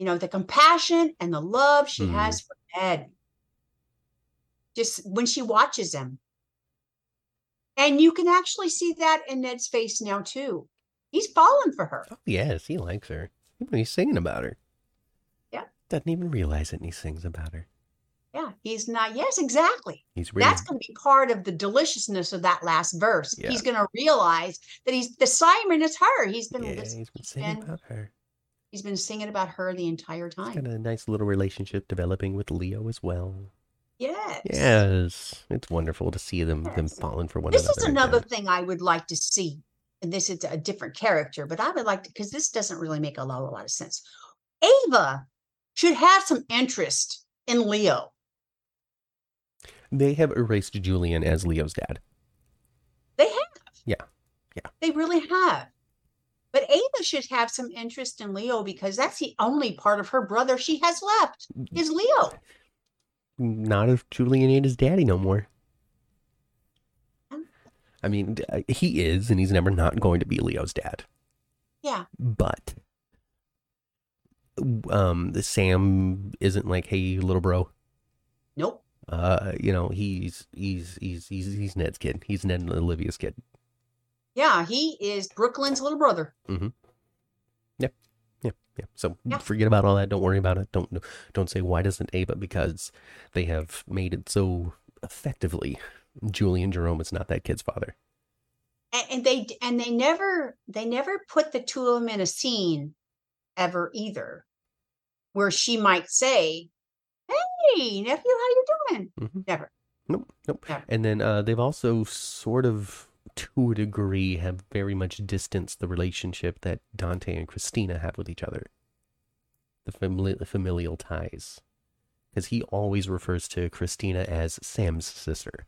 you know, the compassion and the love she Mhm. has for Ed. Just when she watches him. And you can actually see that in Ned's face now, too. He's falling for her. Oh, yes, he likes her. Even He's singing about her. Yeah. Doesn't even realize it, and he sings about her. Yeah, he's not. Yes, exactly. He's really. That's going to be part of the deliciousness of that last verse. Yeah. He's going to realize that he's the siren is her. He's been yeah, listening. he's been singing and- about her. He's been singing about her the entire He's time. got a nice little relationship developing with Leo as well. Yes. Yes, it's wonderful to see them them falling for one This another. This is another again. thing I would like to see. And this is a different character, but I would like to because this doesn't really make a lot, a lot of sense. Ava should have some interest in Leo. They have erased Julian as Leo's dad. They have. Yeah. Yeah. They really have. But Ava should have some interest in Leo because that's the only part of her brother she has left mm, is Leo. Not if Julian ain't his daddy no more. I mean, uh, he is, and he's never not going to be Leo's dad. Yeah. But um, the Sam isn't like, hey, little bro. Nope. Uh, you know, he's he's he's he's he's Ned's kid. He's Ned and Olivia's kid. Yeah, he is Brooklyn's little brother. Mm-hmm. Yep. Yep. yeah. So Yeah. forget about all that. Don't worry about it. Don't don't say why doesn't Ava because they have made it so effectively. Julian Jerome is not that kid's father. And, and they and they never they never put the two of them in a scene ever either, where she might say, "Hey, nephew, how you doing?" Mhm. Never. Nope, nope. Yeah. And then uh, they've also sort of, to a degree, have very much distanced the relationship that Dante and Kristina have with each other. The, famili- the familial ties. Because he always refers to Kristina as Sam's sister.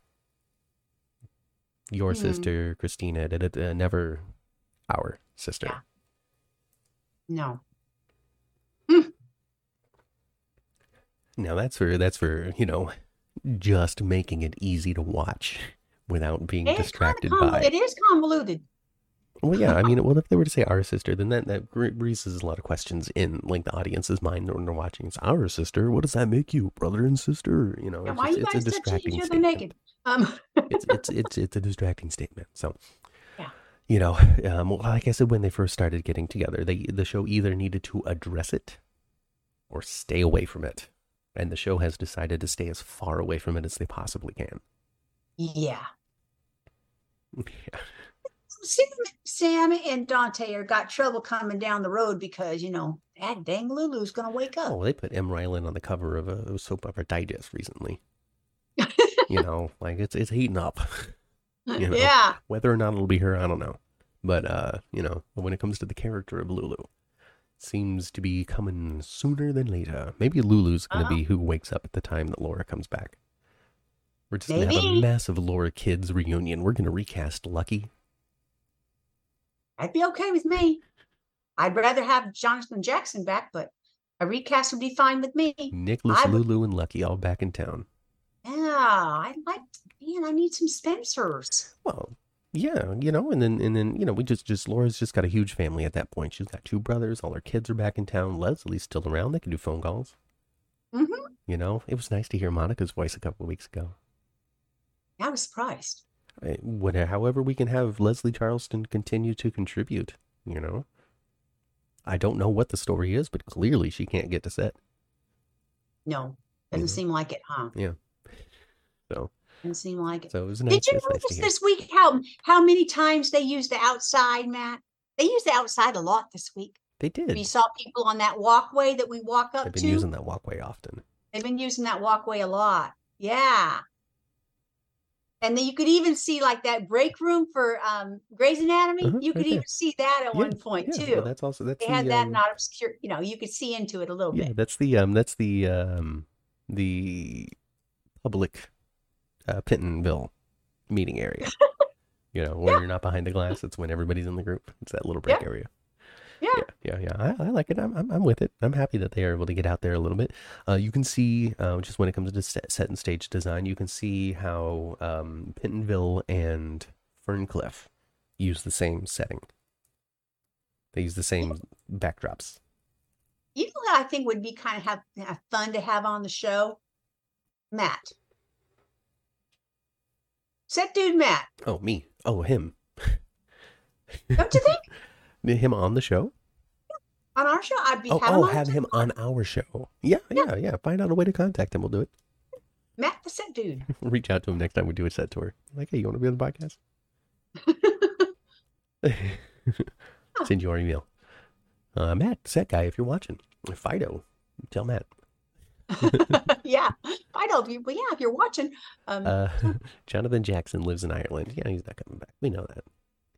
Your Hmm. sister, Kristina, da, da, da, never our sister. Yeah. No. Now that's for that's for you know, just making it easy to watch without being It's distracted convol- by. It is convoluted. Well, yeah, I mean, well, if they were to say our sister, then that that raises a lot of questions in like the audience's mind when they're watching. It's our sister. What does that make you, brother and sister? You know, Yeah, it's, why just- you it's a guys touching each other naked? Um, it's, it's it's it's a distracting statement. So, Yeah. you know, um, well, like I said, when they first started getting together, they the show either needed to address it or stay away from it, and the show has decided to stay as far away from it as they possibly can. Yeah. Yeah. Sam, Sam and Dante are got trouble coming down the road because you know that dang Lulu's gonna wake up. Oh, they put Emme Rylan on the cover of a soap opera digest recently. You know, like it's it's heating up. you know. Yeah. Whether or not it'll be her, I don't know. But uh, you know, when it comes to the character of Lulu, seems to be coming sooner than later. Maybe Lulu's gonna Uh-huh. be who wakes up at the time that Laura comes back. We're just gonna have a massive Laura Kids reunion. We're gonna recast Lucky. I'd be okay with me. I'd rather have Jonathan Jackson back, but a recast would be fine with me. Nikolas, I Lulu, and Lucky all back in town. Yeah, I like. Man, I need some Spencers. Well, yeah, you know, and then and then you know, we just just Laura's just got a huge family at that point. She's got two brothers. All her kids are back in town. Leslie's still around. They can do phone calls. Mm-hmm. You know, it was nice to hear Monica's voice a couple of weeks ago. I was surprised. I, however, we can have Leslie Charleson continue to contribute. You know, I don't know what the story is, but clearly she can't get to set. No, doesn't seem like it, huh? So, Doesn't seem like it. so it was nice. Did you it's nice notice this week how how many times they used the outside, Matt? They used the outside a lot this week. They did. We saw people on that walkway that we walk up I've been to. using that walkway often. They've been using that walkway a lot. Yeah. And then you could even see like that break room for um Grey's Anatomy. Uh-huh, you could right even see that at Yeah, one point Yeah, too. well, that's also that's they the, had that um, not obscure, you know, you could see into it a little Yeah, bit. that's the um that's the um the public uh Pentonville meeting area. you know, when you're not behind the glass, it's when everybody's in the group. It's that little break Yeah. area. Yeah. Yeah, yeah, yeah. I, I like it. I'm, I'm I'm with it. I'm happy that they are able to get out there a little bit. Uh, you can see uh, just when it comes to set, set and stage design, you can see how um, Pentonville and Ferncliff use the same setting. They use the same backdrops. You know what I think would be kind of have, have fun to have on the show? Matt. Set dude Matt. Oh, me. Oh, him. Don't you think? Him on the show. on our show, I'd be Oh, having oh, on have him on our show. Yeah, yeah, yeah. Find out a way to contact him. We'll do it. Matt the set dude. Reach out to him next time we do a set tour. Like, hey, you want to be on the podcast? Send you our email. Uh, Matt, set guy, if you're watching, Fido, tell Matt. yeah, I know. But yeah, if you're watching, um, Uh, Jonathan Jackson lives in Ireland. Yeah, he's not coming back. We know that.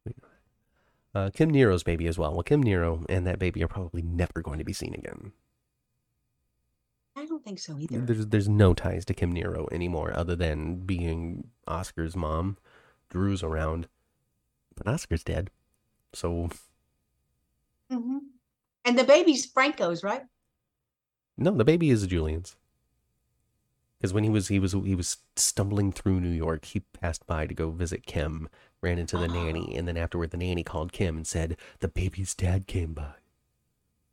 We know that. Uh, Kim Nero's baby as well. Well, Kim Nero and that baby are probably never going to be seen again. I don't think so either. There's there's no ties to Kim Nero anymore, other than being Oscar's mom. Drew's around, but Oscar's dead. So hmm And the baby's Franco's, right? No, the baby is Julian's. Because when he was he was he was stumbling through New York, he passed by to go visit Kim, ran into the nanny, and then afterward the nanny called Kim and said the baby's dad came by.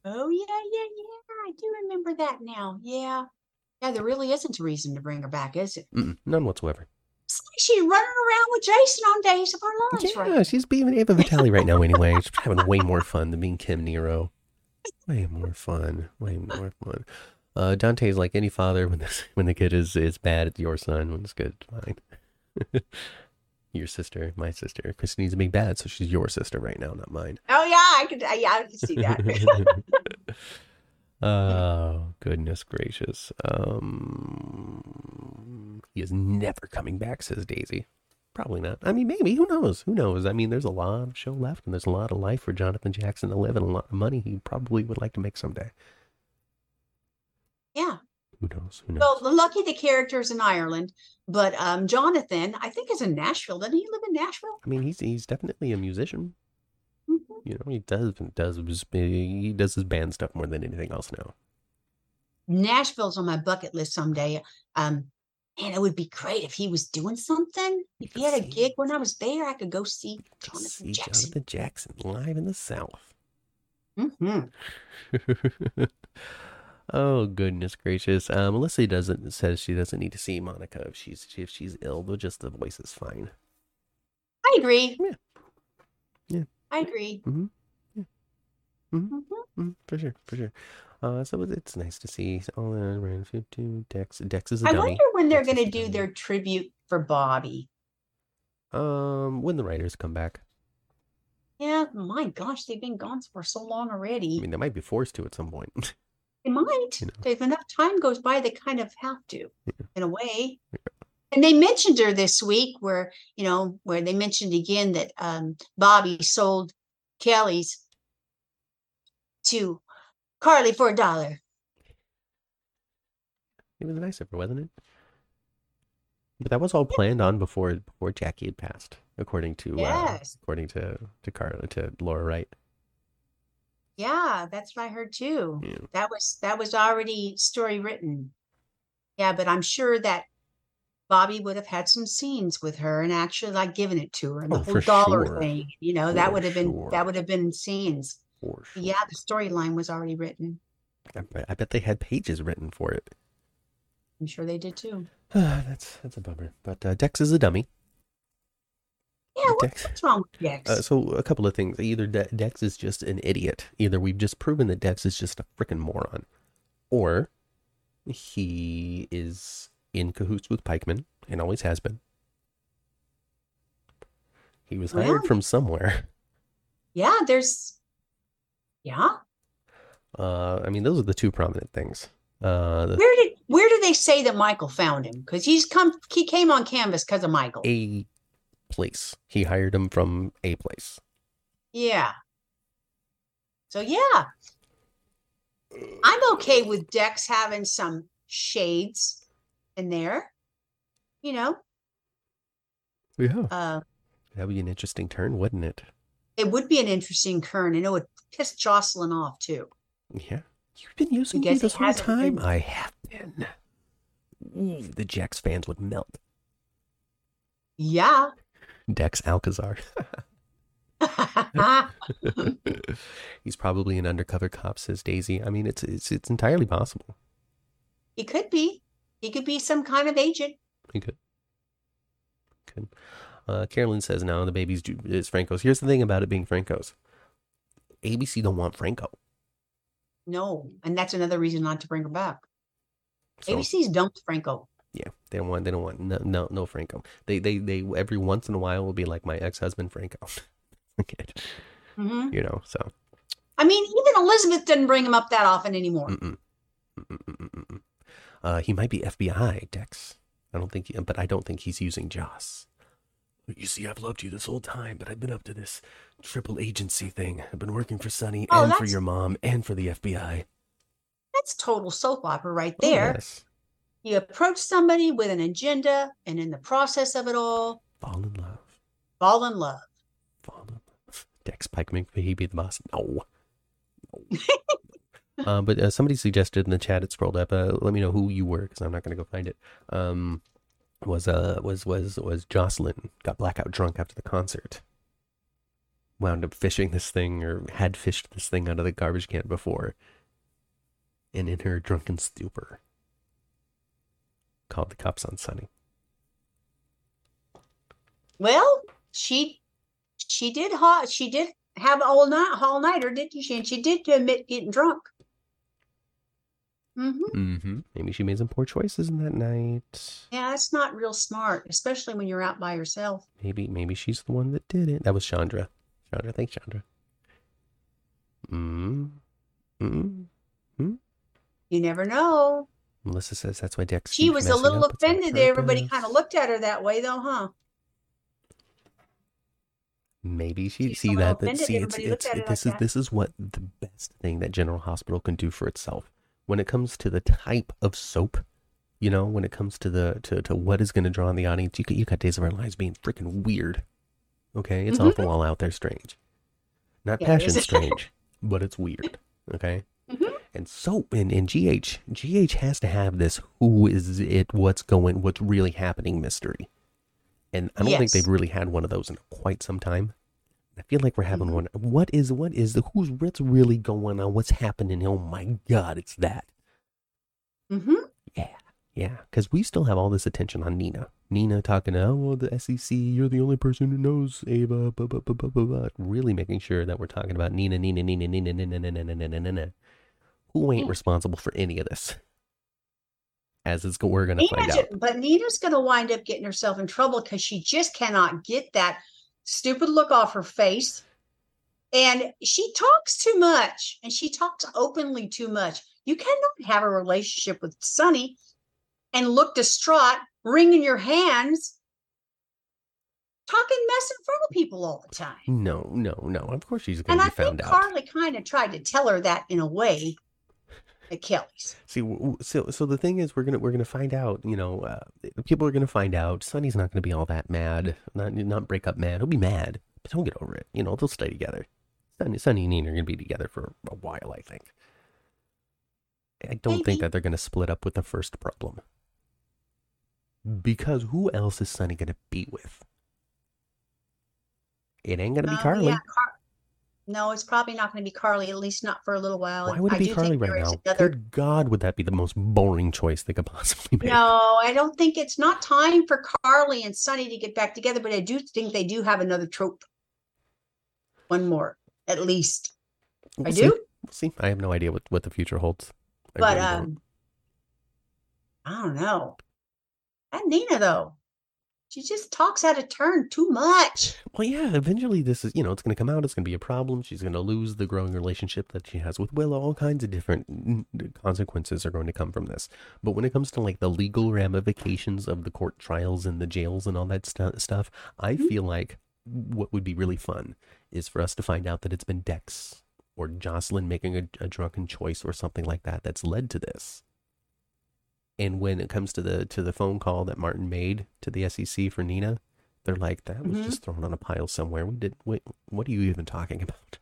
Oh yeah, yeah, yeah. I do remember that now. Yeah, yeah. There really isn't a reason to bring her back, is it? Mm-mm, none whatsoever. It's like she's running around with Jason on days of our lives, Yeah, right? she's being Ava Vitale right now anyway. She's having way more fun than being Kim Nero. Way more fun. Way more fun. Uh, Dante's like any father when this when the kid is is bad, it's your son. When it's good, it's mine. your sister, my sister. Christine's being bad, so she's your sister right now, not mine. Oh yeah, I could. Yeah, I could see that. oh goodness gracious! Um, he is never coming back, says Daisy. Probably not. I mean, maybe. Who knows? Who knows? I mean, there's a lot of show left, and there's a lot of life for Jonathan Jackson to live, and a lot of money he probably would like to make someday. yeah. Who knows? Who knows? Well, lucky the characters in Ireland, but um, Jonathan, I think, is in Nashville. Doesn't he live in Nashville? I mean, he's he's definitely a musician. Mhm. You know, he does does his, he does his band stuff more than anything else now. Nashville's on my bucket list someday. Um, and it would be great if he was doing something. If he had a gig when I was there, I could go see Jonathan See Jackson. Jonathan Jackson live in the South. hmm oh goodness gracious! Um, Melissa doesn't says she doesn't need to see Monica if she's if she's ill. Though just the voice is fine. I agree. Yeah. I agree. Mm-hmm. Yeah. Mm-hmm. Mm-hmm. mm For sure. For sure. Uh, so it's nice to see all around 52 Dex. Dex is a I dummy. wonder when they're going to do their tribute for Bobby. Um, when the writers come back. Yeah, my gosh, they've been gone for so long already. I mean, they might be forced to at some point. They might. You know. If enough time goes by, they kind of have to, in a way. And they mentioned her this week, where you know, where they mentioned again that um, Bobby sold Kelly's to Carly for a dollar. it was nice of her, wasn't it? But that was all planned on before before Jackie had passed, according to uh, Yes. according to to Carla to Laura Wright. Yeah, that's what I heard too. Yeah. That was that was already story written. Yeah, but I'm sure that Bobby would have had some scenes with her and actually like given it to her and the Oh, whole dollar sure. thing. You know, that would have been that would have been scenes. For sure. Yeah, the storyline was already written. I, bet- I bet they had pages written for it. I'm sure they did too. that's that's a bummer. But uh, Dex is a dummy. Yeah, Dex. what's wrong with Dex? Uh, so a couple of things. Either De- Dex is just an idiot. Either we've just proven that Dex is just a freaking moron, or he is in cahoots with Pikeman and always has been. He was hired Well- from somewhere. yeah, there's yeah. Uh, I mean, those are the two prominent things. Uh, the Where did where do they say that Michael found him? Because he's come he came on canvas because of Michael. a place. He hired him from a place. Yeah. So yeah. I'm okay with Dex having some shades in there. You know, Yeah, uh that would be an interesting turn, wouldn't it? it would be an interesting turn and it would piss Josslyn off too. Yeah. You've been using me this whole time? been- I have been. Ooh, the Jax fans would melt. Yeah. Dex Alcazar. He's probably an undercover cop, says Daisy. I mean, it's it's it's entirely possible. he could be. He could be some kind of agent. He could. Could. Uh, Carolyn says now the baby's is Franco's. Here's the thing about it being Franco's. ABC don't want Franco. No. And that's another reason not to bring her back. So, ABC's dumped Franco. yeah, they don't want they don't want no no no Franco. They they they every once in a while will be like my ex husband Franco. Forget, hmm you know. So I mean, even Elizabeth didn't bring him up that often anymore. Mm-mm. Mm-mm-mm-mm-mm. Uh, he might be FBI, Dex. I don't think, he, but I don't think he's using Joss. You see, I've loved you this whole time, but I've been up to this triple agency thing. I've been working for Sonny Oh, and for your mom and for the FBI. That's total soap opera right Oh, there. yes. You approach somebody with an agenda, and in the process of it all, Fall in love. fall in love. Fall in love. Dex Pikeman, could he be the boss? No. No. uh, but uh, somebody suggested in the chat, it scrolled up. Uh, let me know who you were, because I'm not going to go find it. Um, was uh was was was Josslyn got blackout drunk after the concert. Wound up fishing this thing, or had fished this thing out of the garbage can before. And in her drunken stupor, called the cops on Sonny. Well, she she did ha- she did have all night all nighter, didn't she? And she did admit getting drunk. Hmm Mm-hmm. Maybe she made some poor choices in that night. Yeah, that's not real smart, especially when you're out by yourself. Maybe maybe she's the one that did it. That was Chandra. Chandra, thanks, Chandra. Mm. Mm. You never know. Melissa says that's why Dex. She was a little up. Offended that everybody kind of looked at her that way, though, huh? Maybe she She's see that. That see, it's, it's it this like is that. this is what the best thing that General Hospital can do for itself when it comes to the type of soap. You know, when it comes to the to, to what is going to draw in the audience, you got, you got Days of Our Lives being freaking weird. Okay, it's Mhm. awful all out there strange, not Yeah, passion strange, but it's weird. Okay, Mhm. and soap and, and GH GH has to have this who is it, what's going, what's really happening mystery. And I don't think they've really had one of those in quite some time. I feel like we're having Mhm. one. What is what is the who's what's really going on? What's happening? Oh my God, it's that. hmm Yeah. Yeah, because we still have all this attention on Nina. Nina talking, oh, well, the SEC, you're the only person who knows Ava, blah, blah, blah, blah, blah, blah. really making sure that we're talking about Nina, Nina, Nina, Nina, Nina, Nina, Nina, Nina, Nina, who ain't responsible for any of this. As it's we're going to find out. But Nina's going to wind up getting herself in trouble because she just cannot get that stupid look off her face. And she talks too much and she talks openly too much. You cannot have a relationship with Sonny and look distraught, wringing your hands, talking mess in front of people all the time. No, no, no. Of course she's going to be found out. Carly kind of tried to tell her that in a way at Kelly's. See, so so the thing is, we're gonna we're gonna find out. You know, uh, people are gonna find out. Sonny's not gonna be all that mad. Not not break up mad. He'll be mad, but he'll get over it. You know, they'll stay together. Sonny, Sonny and Nina are gonna be together for a while. I think. I don't Maybe. think that they're gonna split up with the first problem. Because who else is Sonny going to be with? It ain't going to be Carly. Yeah, Car- no, it's probably not going to be Carly, at least not for a little while. Why would it I be Carly right now? Another... Good God, would that be the most boring choice they could possibly make? No, I don't think it's not time for Carly and Sonny to get back together, but I do think they do have another trope. One more, at least. We'll I see. do. We'll see. I have no idea what, what the future holds. I but really um, don't. I don't know. And Nina, though, she just talks out of turn too much. Well, yeah, eventually this is, you know, it's going to come out. It's going to be a problem. She's going to lose the growing relationship that she has with Willow. All kinds of different consequences are going to come from this. But when it comes to like the legal ramifications of the court trials and the jails and all that st- stuff, I mm-hmm. feel like what would be really fun is for us to find out that it's been Dex or Josslyn making a, a drunken choice or something like that that's led to this. And when it comes to the to the phone call that Martin made to the SEC for Nina, they're like, "That was mm-hmm. just thrown on a pile somewhere. We did. Wait, what are you even talking about?"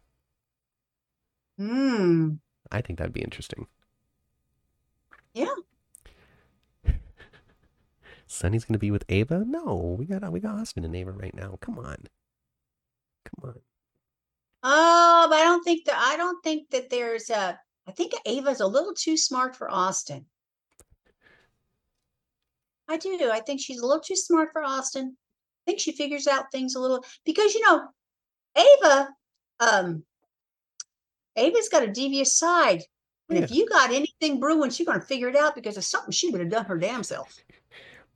Hmm. I think that'd be interesting. Yeah. Sonny's gonna be with Ava? No, we got we got Austin and Ava right now. Come on, come on. Oh, but I don't think that I don't think that there's a. I think Ava's a little too smart for Austin. I do. I think she's a little too smart for Austin. I think she figures out things a little because you know, Ava, um, Ava's got a devious side. And yeah. if you got anything brewing, she's gonna figure it out because it's something she would have done her damn self.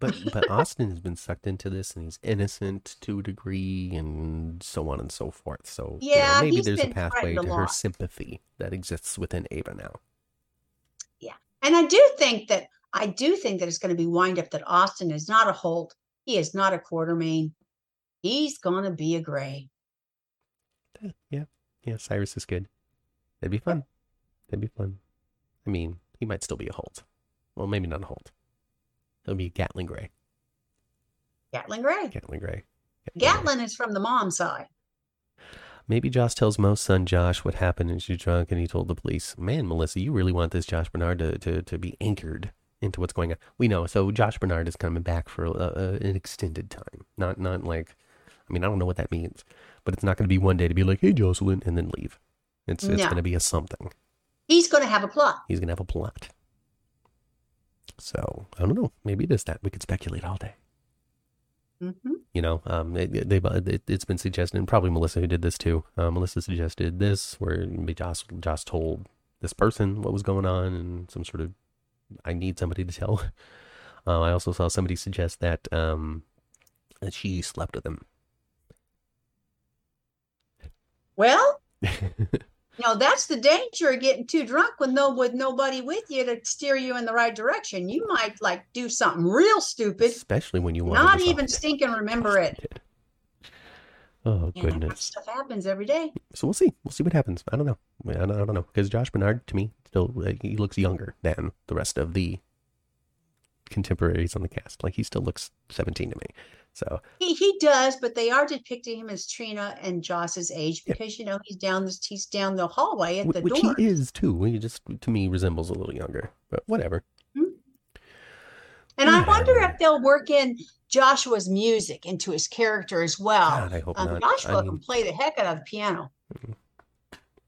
But but Austin has been sucked into this and he's innocent to a degree and so on and so forth. So yeah, you know, maybe there's a pathway to her sympathy that exists within Ava now. Yeah. And I do think that I do think that it's going to be wind up that Austin is not a Holt. He is not a Quartermaine. He's going to be a Gray. Yeah. Yeah. Cyrus is good. That'd be fun. That'd be fun. I mean, he might still be a Holt. Well, maybe not a Holt. He'll be Gatlin Gray. Gatlin Gray. Gatlin Gray. Gatlin is from the mom side. Maybe Josh tells Mo's son Josh what happened and she's drunk and he told the police. Man, Melissa, you really want this Josh Bernard to, to, to be anchored into what's going on. We know. So Josh Bernard is coming back for a, a, an extended time. Not not like, I mean, I don't know what that means, but it's not going to be one day to be like, hey, Josslyn, and then leave. It's it's going to be a something. He's going to have a plot. He's going to have a plot. So I don't know. Maybe it is that. We could speculate all day. Mm-hmm. You know, um, it, they it, has been suggested, and probably Melissa who did this too. Uh, Melissa suggested this, where Josh Josh told this person what was going on, and some sort of I need somebody to tell. Uh, I also saw somebody suggest that um, that she slept with him. Well, know that's the danger of getting too drunk with no with nobody with you to steer you in the right direction. You might like do something real stupid, especially when you want to not even stink and remember it. Oh goodness! stuff happens every day. So we'll see. We'll see what happens. I don't know. I don't, I don't know because Josh Bernard to me still he looks younger than the rest of the contemporaries on the cast. Like he still looks 17 to me. So he, he does, but they are depicting him as Trina and Joss's age because yeah. you know he's down this he's down the hallway at the Which door. he is too. He just to me resembles a little younger, but whatever. Mm-hmm. And I wonder if they'll work in Joshua's music into his character as well. God, I hope um, not. Joshua I mean, can play the heck out of the piano. Mm-hmm.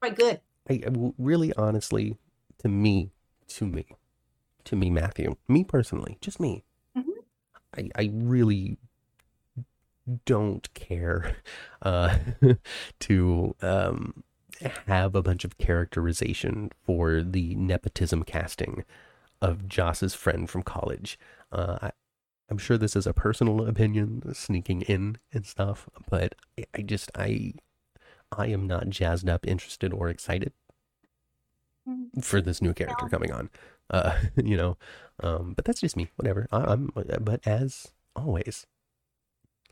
Quite good. I, really, honestly, to me, to me, to me, Matthew, me personally, just me. Mhm. I, I really don't care uh, to um, have a bunch of characterization for the nepotism casting of Joss's friend from college. Uh, I, I'm sure this is a personal opinion sneaking in and stuff, but I- just I I am not jazzed up, interested, or excited for this new character coming on. Uh, you know, um, but that's just me. Whatever. I, I'm. But as always,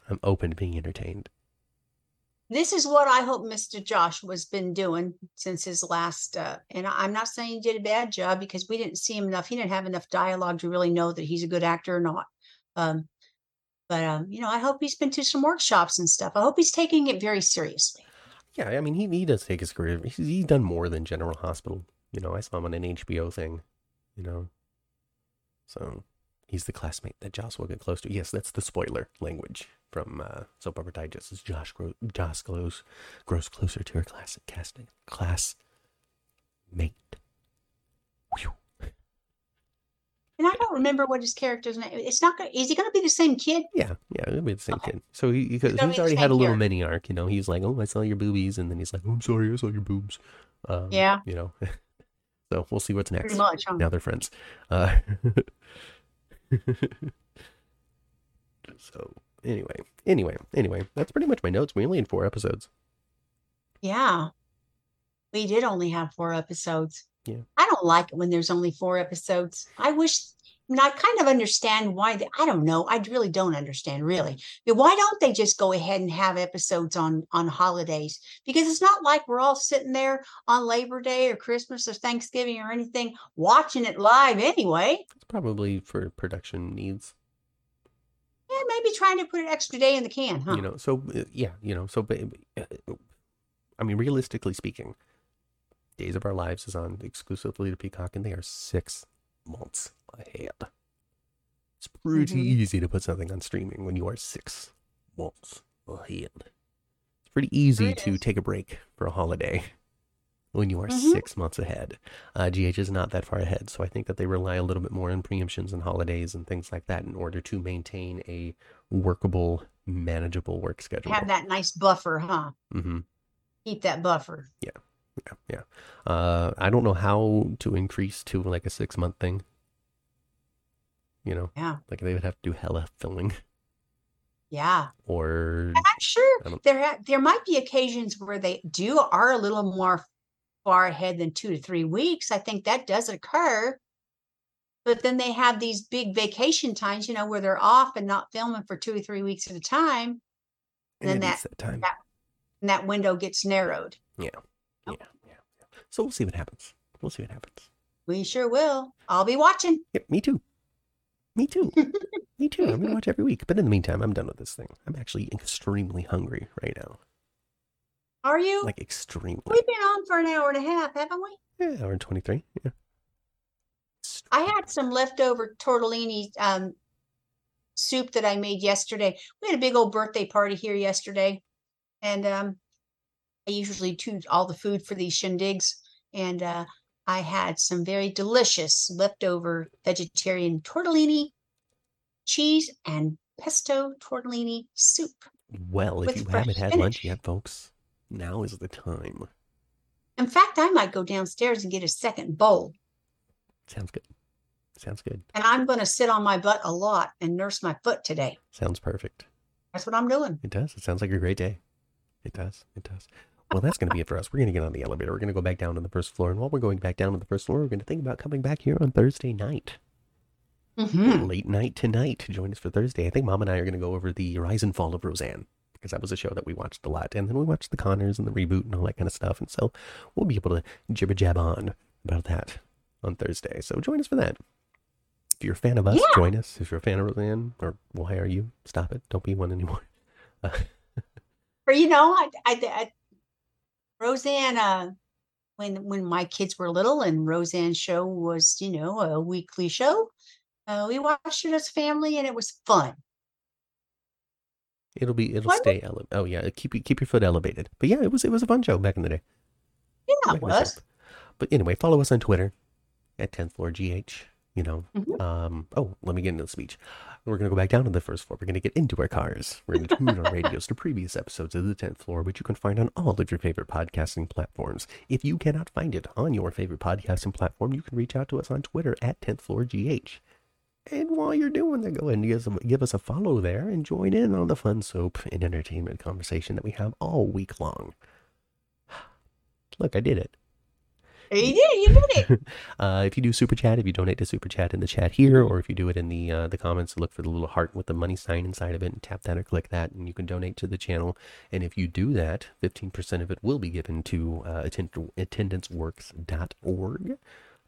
I'm open to being entertained. this is what I hope Mr. Joshua's been doing since his last. Uh, and I'm not saying he did a bad job because we didn't see him enough. He didn't have enough dialogue to really know that he's a good actor or not. Um, but um, you know, I hope he's been to some workshops and stuff. I hope he's taking it very seriously. Yeah, I mean, he he does take his career. He's, he's done more than General Hospital. You know, I saw him on an HBO thing. You know, so he's the classmate that Joss will get close to. Yes, that's the spoiler language from uh, Soap Opera Digest. Is Josh grows Joss grows grows closer to her class casting class mate. Whew. And I don't remember what his character's name. Is. It's not. Gonna, is he going to be the same kid? Yeah, yeah, it'll be the same Okay. kid. So he, he, It'll he's already had a little character. mini arc. You know, he's like, "Oh, I saw your boobies," and then he's like, "Oh, I'm sorry, I saw your boobs." Um, Yeah. you know. so we'll see what's next. Pretty much. Huh? Now they're friends. Uh, so anyway, anyway, anyway, that's pretty much my notes. We only had four episodes. Yeah. We did only have four episodes. Yeah. I don't like it when there's only four episodes. I wish, I mean, I kind of understand why. They, I don't know. I really don't understand, really. Why don't they just go ahead and have episodes on on holidays? Because it's not like we're all sitting there on Labor Day or Christmas or Thanksgiving or anything watching it live anyway. It's probably for production needs. Yeah, maybe trying to put an extra day in the can, huh? You know, so uh, yeah, you know, so ba- uh, I mean, realistically speaking, Days of Our Lives is on exclusively to Peacock, and they are six months ahead. It's pretty Mhm. easy to put something on streaming when you are six months ahead. It's pretty easy it to is. take a break for a holiday when you are Mhm. six months ahead. Uh, GH is not that far ahead, so I think that they rely a little bit more on preemptions and holidays and things like that in order to maintain a workable, manageable work schedule. have that nice buffer, huh? Mm-hmm. Keep that buffer. Yeah, yeah. Uh, I don't know how to increase to like a six month thing. You know, Yeah. like they would have to do hella filming, Yeah. or And I'm sure there ha- there might be occasions where they do are a little more far ahead than two to three weeks. I think that does occur. But then they have these big vacation times, you know, where they're off and not filming for two or three weeks at a time, and then it that- that time. that- and that window gets narrowed. Yeah, oh. yeah, yeah. So we'll see what happens. We'll see what happens. We sure will. I'll be watching. Yep, me too. Me too. me too. I'm gonna watch every week. But in the meantime, I'm done with this thing. I'm actually extremely hungry right now. Are you? Like extremely. We've been on for an hour and a half, haven't we? Yeah, hour and twenty three. Yeah. I had some leftover tortellini um, soup that I made yesterday. We had a big old birthday party here yesterday, and um, I usually do all the food for these shindigs. And uh, I had some very delicious leftover vegetarian tortellini, cheese, and pesto tortellini soup. Well, if you haven't had spinach. lunch yet, folks, now is the time. In fact, I might go downstairs and get a second bowl. Sounds good. Sounds good. And I'm going to sit on my butt a lot and nurse my foot today. Sounds perfect. That's what I'm doing. It does. It sounds like a great day. It does. It does. Well, that's going to be it for us. We're going to get on the elevator. We're going to go back down to the first floor. And while we're going back down to the first floor, we're going to think about coming back here on Thursday night. hmm Late night tonight to join us for Thursday. I think Mom and I are going to go over the Rise and Fall of Roseanne because that was a show that we watched a lot. And then we watched the Conners and the reboot and all that kind of stuff. And so we'll be able to jibber jab on about that on Thursday. So join us for that. If you're a fan of us, Yeah. join us. If you're a fan of Roseanne, or why are you? Stop it. Don't be one anymore. Or you know, I, I, I Roseanne, when when my kids were little and Roseanne show was, you know, a weekly show, uh, we watched it as a family and it was fun. It'll be it'll What? stay ele- Oh yeah, keep keep your foot elevated. But yeah, it was it was a fun show back in the day. Yeah, it was. But anyway, follow us on Twitter at 10th Floor GH. You know. Mhm. Um. Oh, let me get into the speech. We're gonna go back down to the first floor. We're gonna get into our cars. We're gonna tune our radios to previous episodes of the tenth floor, which you can find on all of your favorite podcasting platforms. If you cannot find it on your favorite podcasting platform, you can reach out to us on Twitter at tenth floor gh. And while you're doing that, go ahead and give us, a, give us a follow there and join in on the fun soap and entertainment conversation that we have all week long. Look, I did it. You did, you did it. Uh, if you do super chat, if you donate to super chat in the chat here, or if you do it in the uh, the comments, look for the little heart with the money sign inside of it, and tap that or click that, and you can donate to the channel. And if you do that, fifteen percent of it will be given to uh, attend- attendanceworks.org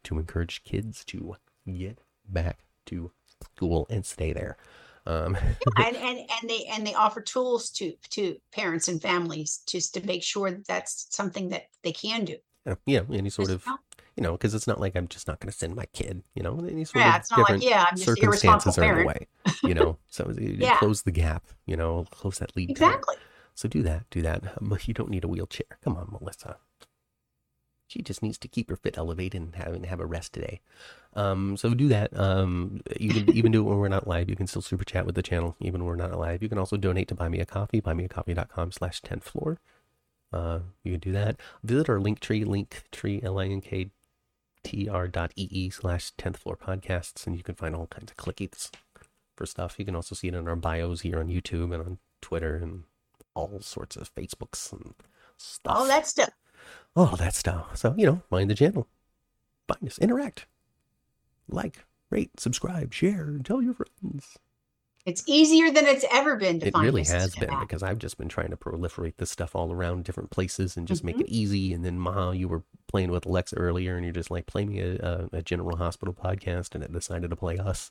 to encourage kids to get back to school and stay there. Um, and, and and they and they offer tools to to parents and families just to make sure that that's something that they can do. Yeah, any sort of you know, because it's not like I'm just not going to send my kid. You know, any sort Yeah, of it's not like different yeah, I'm just an circumstances irresponsible are in the way. You know, so Yeah. close the gap. You know, close that lead. time. Exactly. So do that, do that. Um, you don't need a wheelchair. Come on, Melissa. She just needs to keep her fit elevated and have and have a rest today. Um, so do that. Um, you can even do it when we're not live. You can still super chat with the channel even when we're not live. You can also donate to buy me a coffee, buymeacoffee.com slash 10th floor. Uh, you can do that. Visit our link tree, link tree, L-I-N-K tr dot ee slash 10th floor podcasts, and you can find all kinds of clickies for stuff. You can also see it in our bios here on YouTube and on Twitter and all sorts of Facebooks and stuff. All that stuff. all that stuff. So, you know, find the channel, find us, interact, like, rate, subscribe, share, and tell your friends. It's easier than it's ever been to It find really has been that. because I've just been trying to proliferate this stuff all around different places and just make Mhm. it easy. And then, Maha, you were playing with Alexa earlier and you're just like, play me a, a, a General Hospital podcast, and it decided to play us.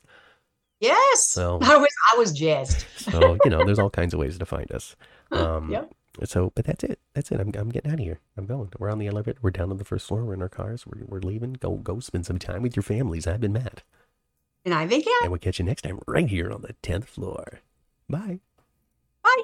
Yes. So- I was I was jazzed. So, you know, there's all kinds of ways to find us. Um, Yep. So, but that's it. That's it. I'm, I'm getting out of here. I'm going. We're on the elevator. We're down on the first floor. We're in our cars. We're, we're leaving. Go go spend some time with your families. I've been Matt. And I think yeah. And we'll catch you next time right here on the 10th floor. Bye. Bye.